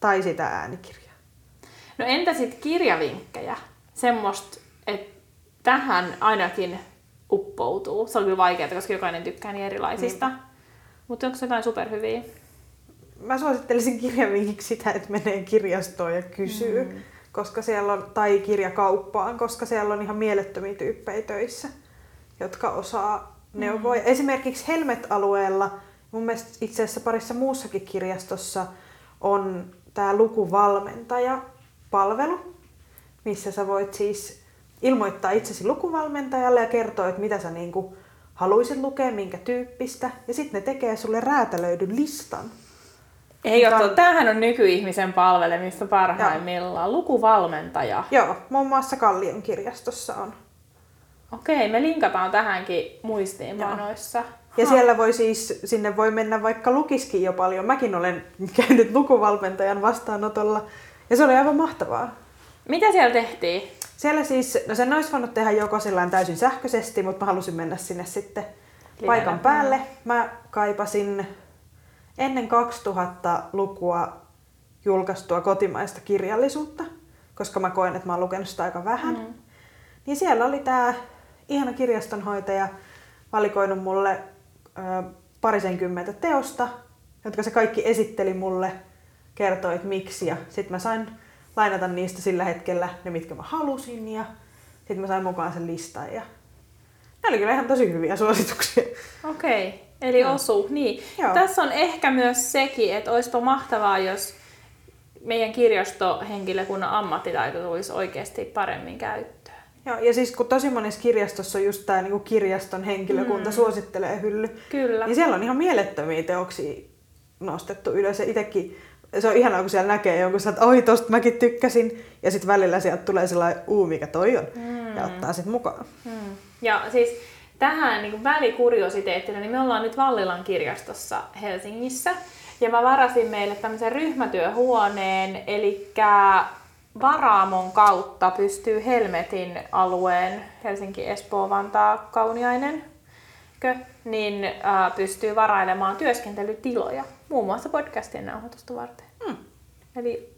S2: Tai sitä äänikirjaa.
S1: No entä sitten kirjavinkkejä? Semmoista, että tähän ainakin uppoutuu. Se on kyllä vaikeaa, koska jokainen tykkää niin erilaisista. Mutta onko jotain superhyviä?
S2: Mä suosittelisin kirjavinkiksi sitä, että menee kirjastoon ja kysyy, mm. koska siellä on, tai kirjakauppaan, koska siellä on ihan mielettömiä tyyppejä töissä, jotka osaa neuvoa. Mm. Esimerkiksi Helmet-alueella, mun mielestä itse asiassa parissa muussakin kirjastossa on tämä lukuvalmentaja-palvelu, missä sä voit siis ilmoittaa itsesi lukuvalmentajalle ja kertoa, että mitä sä niinku haluaisit lukea, minkä tyyppistä. Ja sitten ne tekee sulle räätälöidyn listan.
S1: Ei
S2: Mikä
S1: ole,
S2: on-
S1: tämähän on nykyihmisen palvelemista parhaimmillaan. Lukuvalmentaja.
S2: Joo, muun muassa Kallion kirjastossa on.
S1: Okei, me linkataan tähänkin muistiinpanoissa.
S2: Ja siellä voi siis, sinne voi mennä vaikka lukiskin jo paljon. Mäkin olen käynyt lukuvalmentajan vastaanotolla ja se oli aivan mahtavaa.
S1: Mitä siellä tehtiin?
S2: Siellä siis, no sen olisi voinut tehdä joko sillain täysin sähköisesti, mutta mä halusin mennä sinne sitten
S1: Livenä.
S2: paikan päälle. Mä kaipasin ennen 2000 lukua julkaistua kotimaista kirjallisuutta, koska mä koen, että mä oon lukenut sitä aika vähän.
S1: Mm.
S2: Niin siellä oli tämä ihana kirjastonhoitaja valikoinut mulle ö, parisenkymmentä teosta, jotka se kaikki esitteli mulle, kertoi, että miksi. Ja sitten mä sain lainata niistä sillä hetkellä ne, mitkä mä halusin. Ja sitten mä sain mukaan sen listan. Ja ne oli kyllä ihan tosi hyviä suosituksia.
S1: Okei, eli
S2: Joo.
S1: osu. Niin.
S2: Joo.
S1: Tässä on ehkä myös sekin, että olisipa mahtavaa, jos meidän kirjastohenkilökunnan ammattitaito tulisi oikeasti paremmin käyttöön.
S2: Joo, ja siis kun tosi monessa kirjastossa on just tämä niinku kirjaston henkilökunta mm. suosittelee hylly,
S1: Kyllä.
S2: Niin siellä on ihan mielettömiä teoksia nostettu ylös. Ja itekin, se on ihanaa, kun siellä näkee jonkun, että oi tosta mäkin tykkäsin. Ja sitten välillä sieltä tulee sellainen, uu mikä toi on. Mm. Ja ottaa sitten mukaan.
S1: Hmm. Ja siis tähän niin välikuriositeettina, niin me ollaan nyt Vallilan kirjastossa Helsingissä. Ja mä varasin meille tämmöisen ryhmätyöhuoneen, eli Varaamon kautta pystyy Helmetin alueen, Helsinki, Espoo, Vantaa, Kauniainen, niin ää, pystyy varailemaan työskentelytiloja, muun muassa podcastien nauhoitusta varten.
S2: Mm.
S1: Eli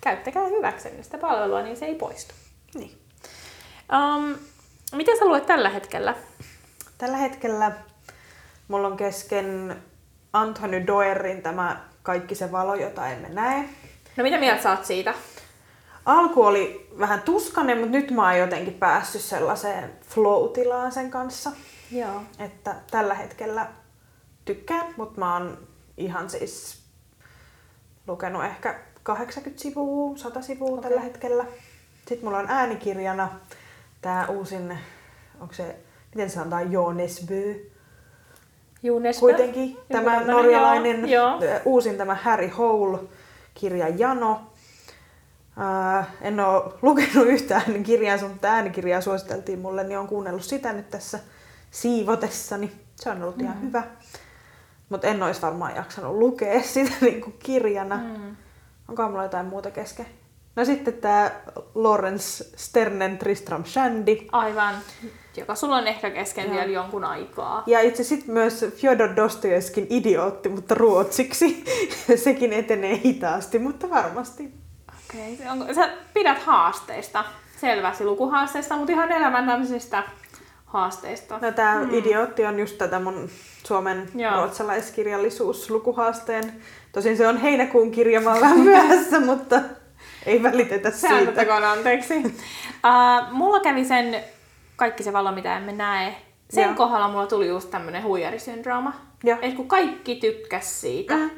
S1: käyttäkää hyväksenne sitä palvelua, niin se ei poistu.
S2: Niin.
S1: Um, mitä sä luet tällä hetkellä?
S2: Tällä hetkellä mulla on kesken Anthony Doerin tämä Kaikki se valo, jota emme näe.
S1: No mitä mieltä sä oot siitä?
S2: Alku oli vähän tuskanen, mutta nyt mä oon jotenkin päässyt sellaiseen flow-tilaan sen kanssa.
S1: Joo.
S2: Että tällä hetkellä tykkään, mutta mä oon ihan siis lukenut ehkä 80 sivua, 100 sivua okay. tällä hetkellä. Sitten mulla on äänikirjana tää uusin, onko se, miten se sanotaan, Jonesby.
S1: Junesbö?
S2: Kuitenkin
S1: Joku
S2: tämä norjalainen
S1: Joo.
S2: uusin tämä Harry Hole-kirja Jano. Ää, en ole lukenut yhtään kirjaa, mutta äänikirjaa suositeltiin mulle, niin on kuunnellut sitä nyt tässä siivotessani. Se on ollut mm. ihan hyvä. Mutta en olisi varmaan jaksanut lukea sitä niin kuin kirjana. Mm. Onko mulla jotain muuta kesken? No sitten tämä Lawrence Sternen Tristram Shandy.
S1: Aivan. Joka sulla on ehkä kesken vielä jonkun aikaa.
S2: Ja itse sitten myös Fyodor Dostojevskin idiootti, mutta ruotsiksi. Sekin etenee hitaasti, mutta varmasti.
S1: Okei. Okay. Onko, sä pidät haasteista, selvästi lukuhaasteista, mutta ihan elämän tämmöisistä haasteista.
S2: No tämä mm. idiootti on just tätä mun Suomen
S1: Joo.
S2: ruotsalaiskirjallisuuslukuhaasteen. Tosin se on heinäkuun kirja, mä vähän myöhässä, mutta ei välitetä siitä.
S1: Sääntötekoon anteeksi. uh, mulla kävi sen kaikki se valo, mitä emme näe. Sen
S2: Joo.
S1: kohdalla mulla tuli just tämmönen huijarisyndrooma.
S2: Joo.
S1: Et kun kaikki tykkäs siitä,
S2: Mm.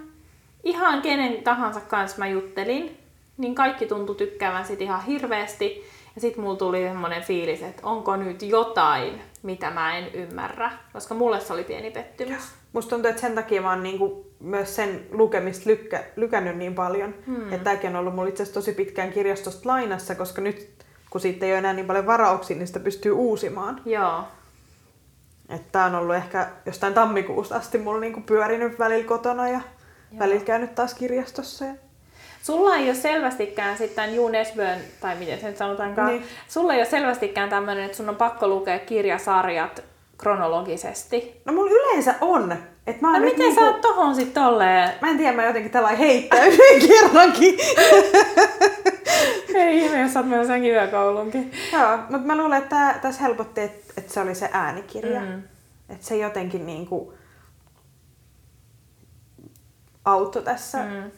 S1: ihan kenen tahansa kanssa mä juttelin, niin kaikki tuntui tykkäävän sit ihan hirveästi. Ja sit mulla tuli semmonen fiilis, että onko nyt jotain, mitä mä en ymmärrä. Koska mulle se oli pieni pettymys.
S2: Musta tuntuu, että sen takia mä oon niinku myös sen lukemista lykkä, lykännyt niin paljon. Hmm. Että tämäkin on ollut mulla itse asiassa tosi pitkään kirjastosta lainassa, koska nyt kun siitä ei ole enää niin paljon varauksia, niin sitä pystyy uusimaan.
S1: Joo.
S2: Että on ollut ehkä jostain tammikuusta asti mulla niinku pyörinyt välillä kotona ja Joo. välillä käynyt taas kirjastossa. Ja...
S1: Sulla ei ole selvästikään sitten Junesbön, tai miten sen sanotaankaan, niin. sulla ei ole selvästikään tämmöinen, että sun on pakko lukea kirjasarjat kronologisesti.
S2: No mulla yleensä on. Et mä
S1: no miten niinku... sä oot tohon sit tolleen?
S2: Mä en tiedä, mä jotenkin tällä heittäydyin kerrankin.
S1: Ei ihme, jos sä oot senkin yökoulunkin.
S2: Joo, mutta mä luulen, että tässä helpotti, että, että se oli se äänikirja. Mm. Että se jotenkin niinku auttoi tässä mm.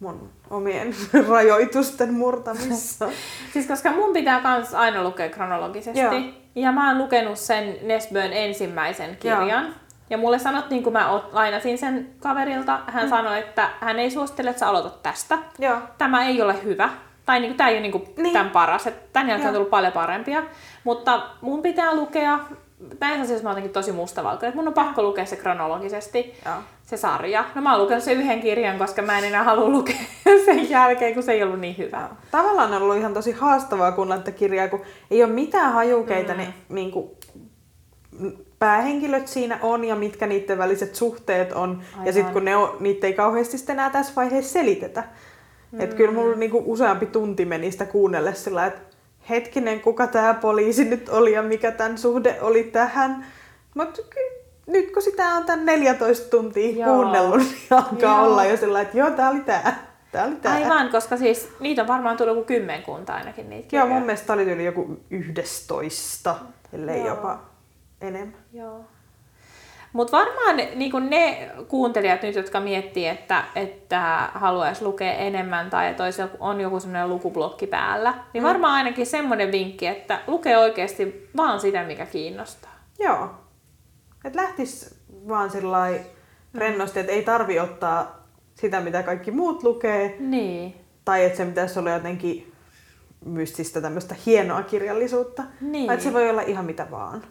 S2: mun omien rajoitusten murtamissa.
S1: siis koska mun pitää kans aina lukea kronologisesti. Joo. Ja mä oon lukenut sen Nesbön ensimmäisen kirjan. Joo. Ja mulle sanottiin, kun mä lainasin sen kaverilta, hän mm. sanoi, että hän ei suosittele, että sä aloitat tästä.
S2: Joo.
S1: Tämä ei ole hyvä. Tai niin, tämä ei ole niin niin. tämän paras. Että tämän jälkeen Joo. on tullut paljon parempia. Mutta mun pitää lukea, näissä asioissa mä oon tosi mustavalkoinen, että mun on pakko lukea se kronologisesti, Joo. se sarja. No mä oon lukenut sen yhden kirjan, koska mä en enää halua lukea sen jälkeen, kun se ei ollut niin hyvä.
S2: Tavallaan on ollut ihan tosi haastavaa kuunnella kirjaa, kun ei ole mitään hajukeita, mm. niin, niin kuin päähenkilöt siinä on ja mitkä niiden väliset suhteet on. Aivan. Ja sitten kun ne on, niitä ei kauheasti enää tässä vaiheessa selitetä. Mm. Että kyllä mulla niinku useampi tunti meni sitä kuunnelle sillä, että hetkinen, kuka tämä poliisi nyt oli ja mikä tämän suhde oli tähän. Mutta nyt kun sitä on tämän 14 tuntia joo. kuunnellut, niin alkaa joo. olla jo sillä että joo, tämä oli tämä. Tää oli tää.
S1: Aivan, koska siis niitä on varmaan tullut joku kymmenkunta ainakin niitä
S2: kirjoja. Joo, mun mielestä oli yli joku yhdestoista, ellei joo. jopa enemmän.
S1: Joo. Mutta varmaan niin ne kuuntelijat nyt, jotka miettii, että, että haluaisi lukea enemmän tai että on joku semmoinen lukublokki päällä, niin mm. varmaan ainakin semmoinen vinkki, että lukee oikeasti vaan sitä, mikä kiinnostaa.
S2: Joo. Että lähtis vaan sillä rennosti, että ei tarvi ottaa sitä, mitä kaikki muut lukee.
S1: Niin.
S2: Tai että se pitäisi olla jotenkin mystistä tämmöistä hienoa kirjallisuutta. Niin. Vai että se voi olla ihan mitä vaan.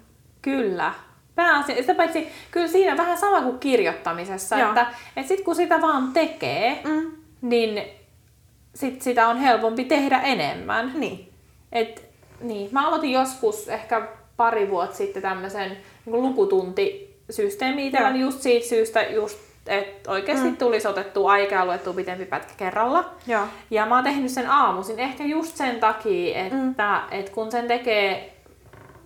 S1: Kyllä. Pääasia, sitä paitsi kyllä siinä vähän sama kuin kirjoittamisessa, Joo. että, että sit kun sitä vaan tekee, mm. niin sit sitä on helpompi tehdä enemmän.
S2: Niin.
S1: Et, niin. Mä aloitin joskus ehkä pari vuotta sitten tämmöisen niin lukutuntisysteemi itselleni just siitä syystä, just, että oikeasti mm. tulisi otettua aikaa luettua pitempi pätkä kerralla.
S2: Joo.
S1: Ja mä oon tehnyt sen aamuisin ehkä just sen takia, että, mm. että kun sen tekee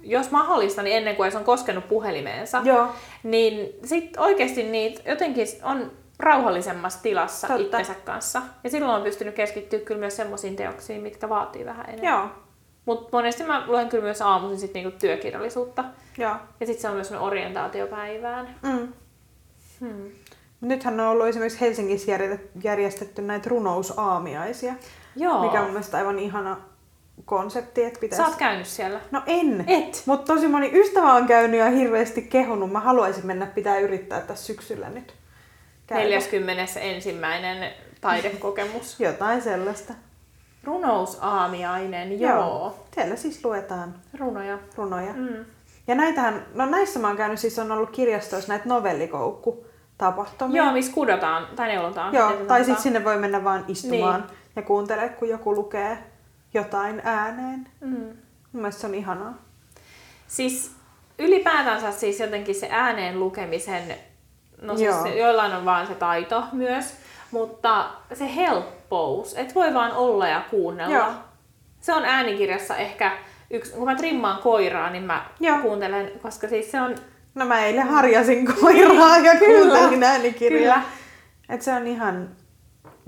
S1: jos mahdollista, niin ennen kuin se on koskenut puhelimeensa,
S2: Joo.
S1: niin sitten oikeasti niitä jotenkin on rauhallisemmassa tilassa Totta. itsensä kanssa. Ja silloin on pystynyt keskittyä kyllä myös semmoisiin teoksiin, mitkä vaatii vähän enemmän.
S2: Joo.
S1: Mutta monesti mä luen kyllä myös aamuisin sit niinku työkirjallisuutta.
S2: Joo.
S1: Ja sitten se on myös orientaatiopäivään.
S2: Mm. Hmm. Nythän on ollut esimerkiksi Helsingissä järjestetty näitä runousaamiaisia,
S1: Joo.
S2: mikä on mun mielestä aivan ihana konsepti, että pitäisi...
S1: Sä oot käynyt siellä?
S2: No en.
S1: Et?
S2: Mutta tosi moni ystävä on käynyt ja hirveästi kehunut. Mä haluaisin mennä, pitää yrittää tässä syksyllä nyt.
S1: Käydä. 41. taidekokemus.
S2: Jotain sellaista.
S1: Runousaamiainen, joo. joo.
S2: Siellä siis luetaan
S1: runoja.
S2: runoja.
S1: Mm.
S2: Ja näitähän, no näissä mä oon käynyt, siis on ollut kirjastoissa näitä novellikoukku tapahtumia.
S1: Joo, missä kudotaan tai neulotaan.
S2: Joo, tai sitten sinne voi mennä vaan istumaan niin. ja kuuntele, kun joku lukee jotain ääneen.
S1: Mm. Mun
S2: mielestä se on ihanaa.
S1: Siis ylipäätänsä siis jotenkin se ääneen lukemisen, no siis Joo. joillain on vaan se taito myös, mutta se helppous, että voi vaan olla ja kuunnella. Joo. Se on äänikirjassa ehkä yksi, kun mä trimmaan koiraa, niin mä Joo. kuuntelen, koska siis se on...
S2: No mä eilen harjasin koiraa ja kuuntelin äänikirjaa. Kyllä. Et se on ihan,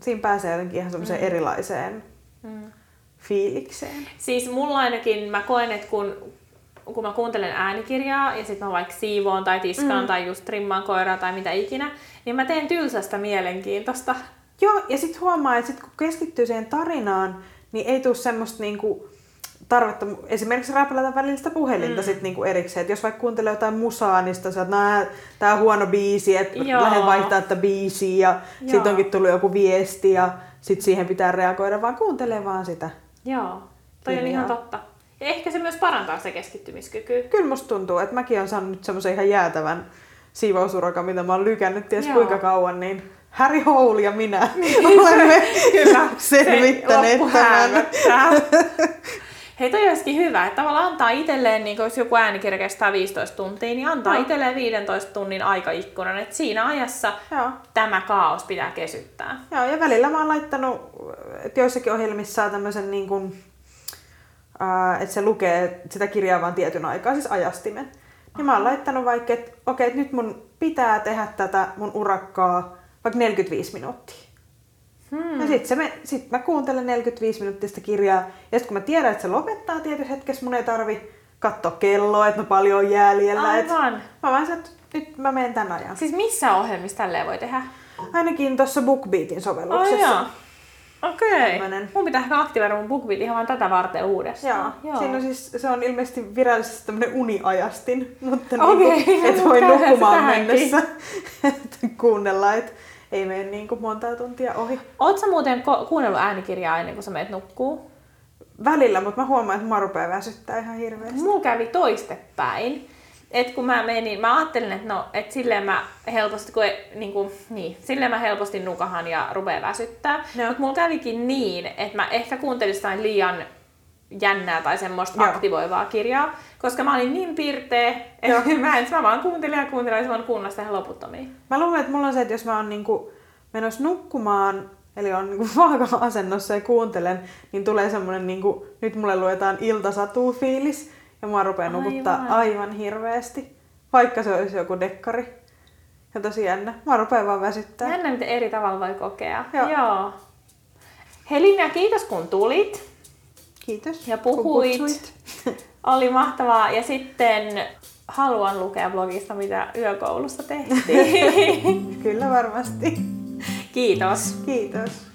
S2: siinä pääsee jotenkin ihan semmoiseen mm. erilaiseen mm fiilikseen?
S1: Siis mulla ainakin, mä koen, että kun, kun mä kuuntelen äänikirjaa ja sitten mä vaikka siivoon tai tiskaan mm. tai just trimmaan koiraa tai mitä ikinä, niin mä teen tylsästä mielenkiintoista.
S2: Joo, ja sitten huomaa, että sit kun keskittyy siihen tarinaan, niin ei tule semmoista niinku tarvetta esimerkiksi räplätä välillä puhelinta mm. sit niinku erikseen. Et jos vaikka kuuntelee jotain musaa, niin sitten että tää on huono biisi, että lähden vaihtaa tätä biisiä ja sitten onkin tullut joku viesti ja sitten siihen pitää reagoida, vaan kuuntelee vaan sitä.
S1: Joo, toi on ihan totta. Ja ehkä se myös parantaa se keskittymiskyky.
S2: Kyllä musta tuntuu, että mäkin olen saanut nyt semmoisen ihan jäätävän siivousurakan, mitä mä oon lykännyt ties
S1: Joo.
S2: kuinka kauan, niin Harry Hole ja minä olemme
S1: Kyllä,
S2: selvittäneet
S1: se
S2: tämän.
S1: Hei, toi olisikin hyvä, että tavallaan antaa itselleen, niin jos joku äänikirja kestää 15 tuntia, niin antaa
S2: Joo.
S1: itselleen 15 tunnin aikaikkunan, että siinä ajassa
S2: Joo.
S1: tämä kaos pitää kesyttää.
S2: Joo, ja välillä mä oon laittanut, että joissakin ohjelmissa tämmöisen niin kuin, ää, että se lukee sitä kirjaa vain tietyn aikaa, siis ajastimen. Niin mä oon laittanut vaikka, että okei, että nyt mun pitää tehdä tätä mun urakkaa vaikka 45 minuuttia.
S1: Hmm.
S2: Ja sit, se me, sit mä kuuntelen 45 minuuttista kirjaa, ja sitten kun mä tiedän, että se lopettaa tietyssä hetkessä, mun ei tarvi katsoa kelloa, että no paljon on jäljellä. Et
S1: Aivan.
S2: mä vaan että nyt mä menen tän ajan.
S1: Siis missä ohjelmissa tälleen voi tehdä?
S2: Ainakin tuossa BookBeatin sovelluksessa.
S1: joo. Okei.
S2: Tämmönen.
S1: Mun pitää ehkä aktivoida mun BookBeat ihan vaan tätä varten uudestaan.
S2: Joo. Siinä on siis, se on ilmeisesti virallisesti tämmöinen uniajastin, mutta
S1: Okei,
S2: niinku, et
S1: no
S2: voi nukkumaan mennessä että kuunnella, että ei mene niinku monta tuntia ohi.
S1: Sä muuten ko- kuunnellut äänikirjaa ennen kuin sä meet nukkuu?
S2: Välillä, mutta mä huomaan, että mä rupeaa väsyttää ihan hirveästi.
S1: Mulla kävi toistepäin. Et kun mä menin, mä ajattelin, että no, et silleen mä helposti, kun ei, niin, kuin, niin, silleen mä helposti nukahan ja rupee väsyttää.
S2: Joo.
S1: Mutta mulla kävikin niin, että mä ehkä kuuntelin liian jännää tai semmoista
S2: Joo.
S1: aktivoivaa kirjaa, koska mä olin niin pirteä,
S2: Joo.
S1: että mä, en, mä vaan kuuntelin ja kuuntelin ja mä voin kuunnella sitä ihan loputtomiin.
S2: Mä luulen, että mulla on se, että jos mä oon niinku menossa nukkumaan, eli on niinku vaaka-asennossa ja kuuntelen, niin tulee semmonen niinku, nyt mulle luetaan iltasatuu fiilis, ja mua rupeaa
S1: Aivan.
S2: nukuttaa aivan. hirveästi. Vaikka se olisi joku dekkari. Ja tosi jännä. Mua rupeaa vaan väsyttää.
S1: Jännä, miten eri tavalla voi kokea.
S2: Joo.
S1: Joo. Hei Linnea, kiitos kun tulit.
S2: Kiitos.
S1: Ja puhuit.
S2: kutsuit.
S1: Oli mahtavaa. Ja sitten haluan lukea blogista, mitä yökoulussa tehtiin.
S2: Kyllä varmasti.
S1: Kiitos.
S2: Kiitos.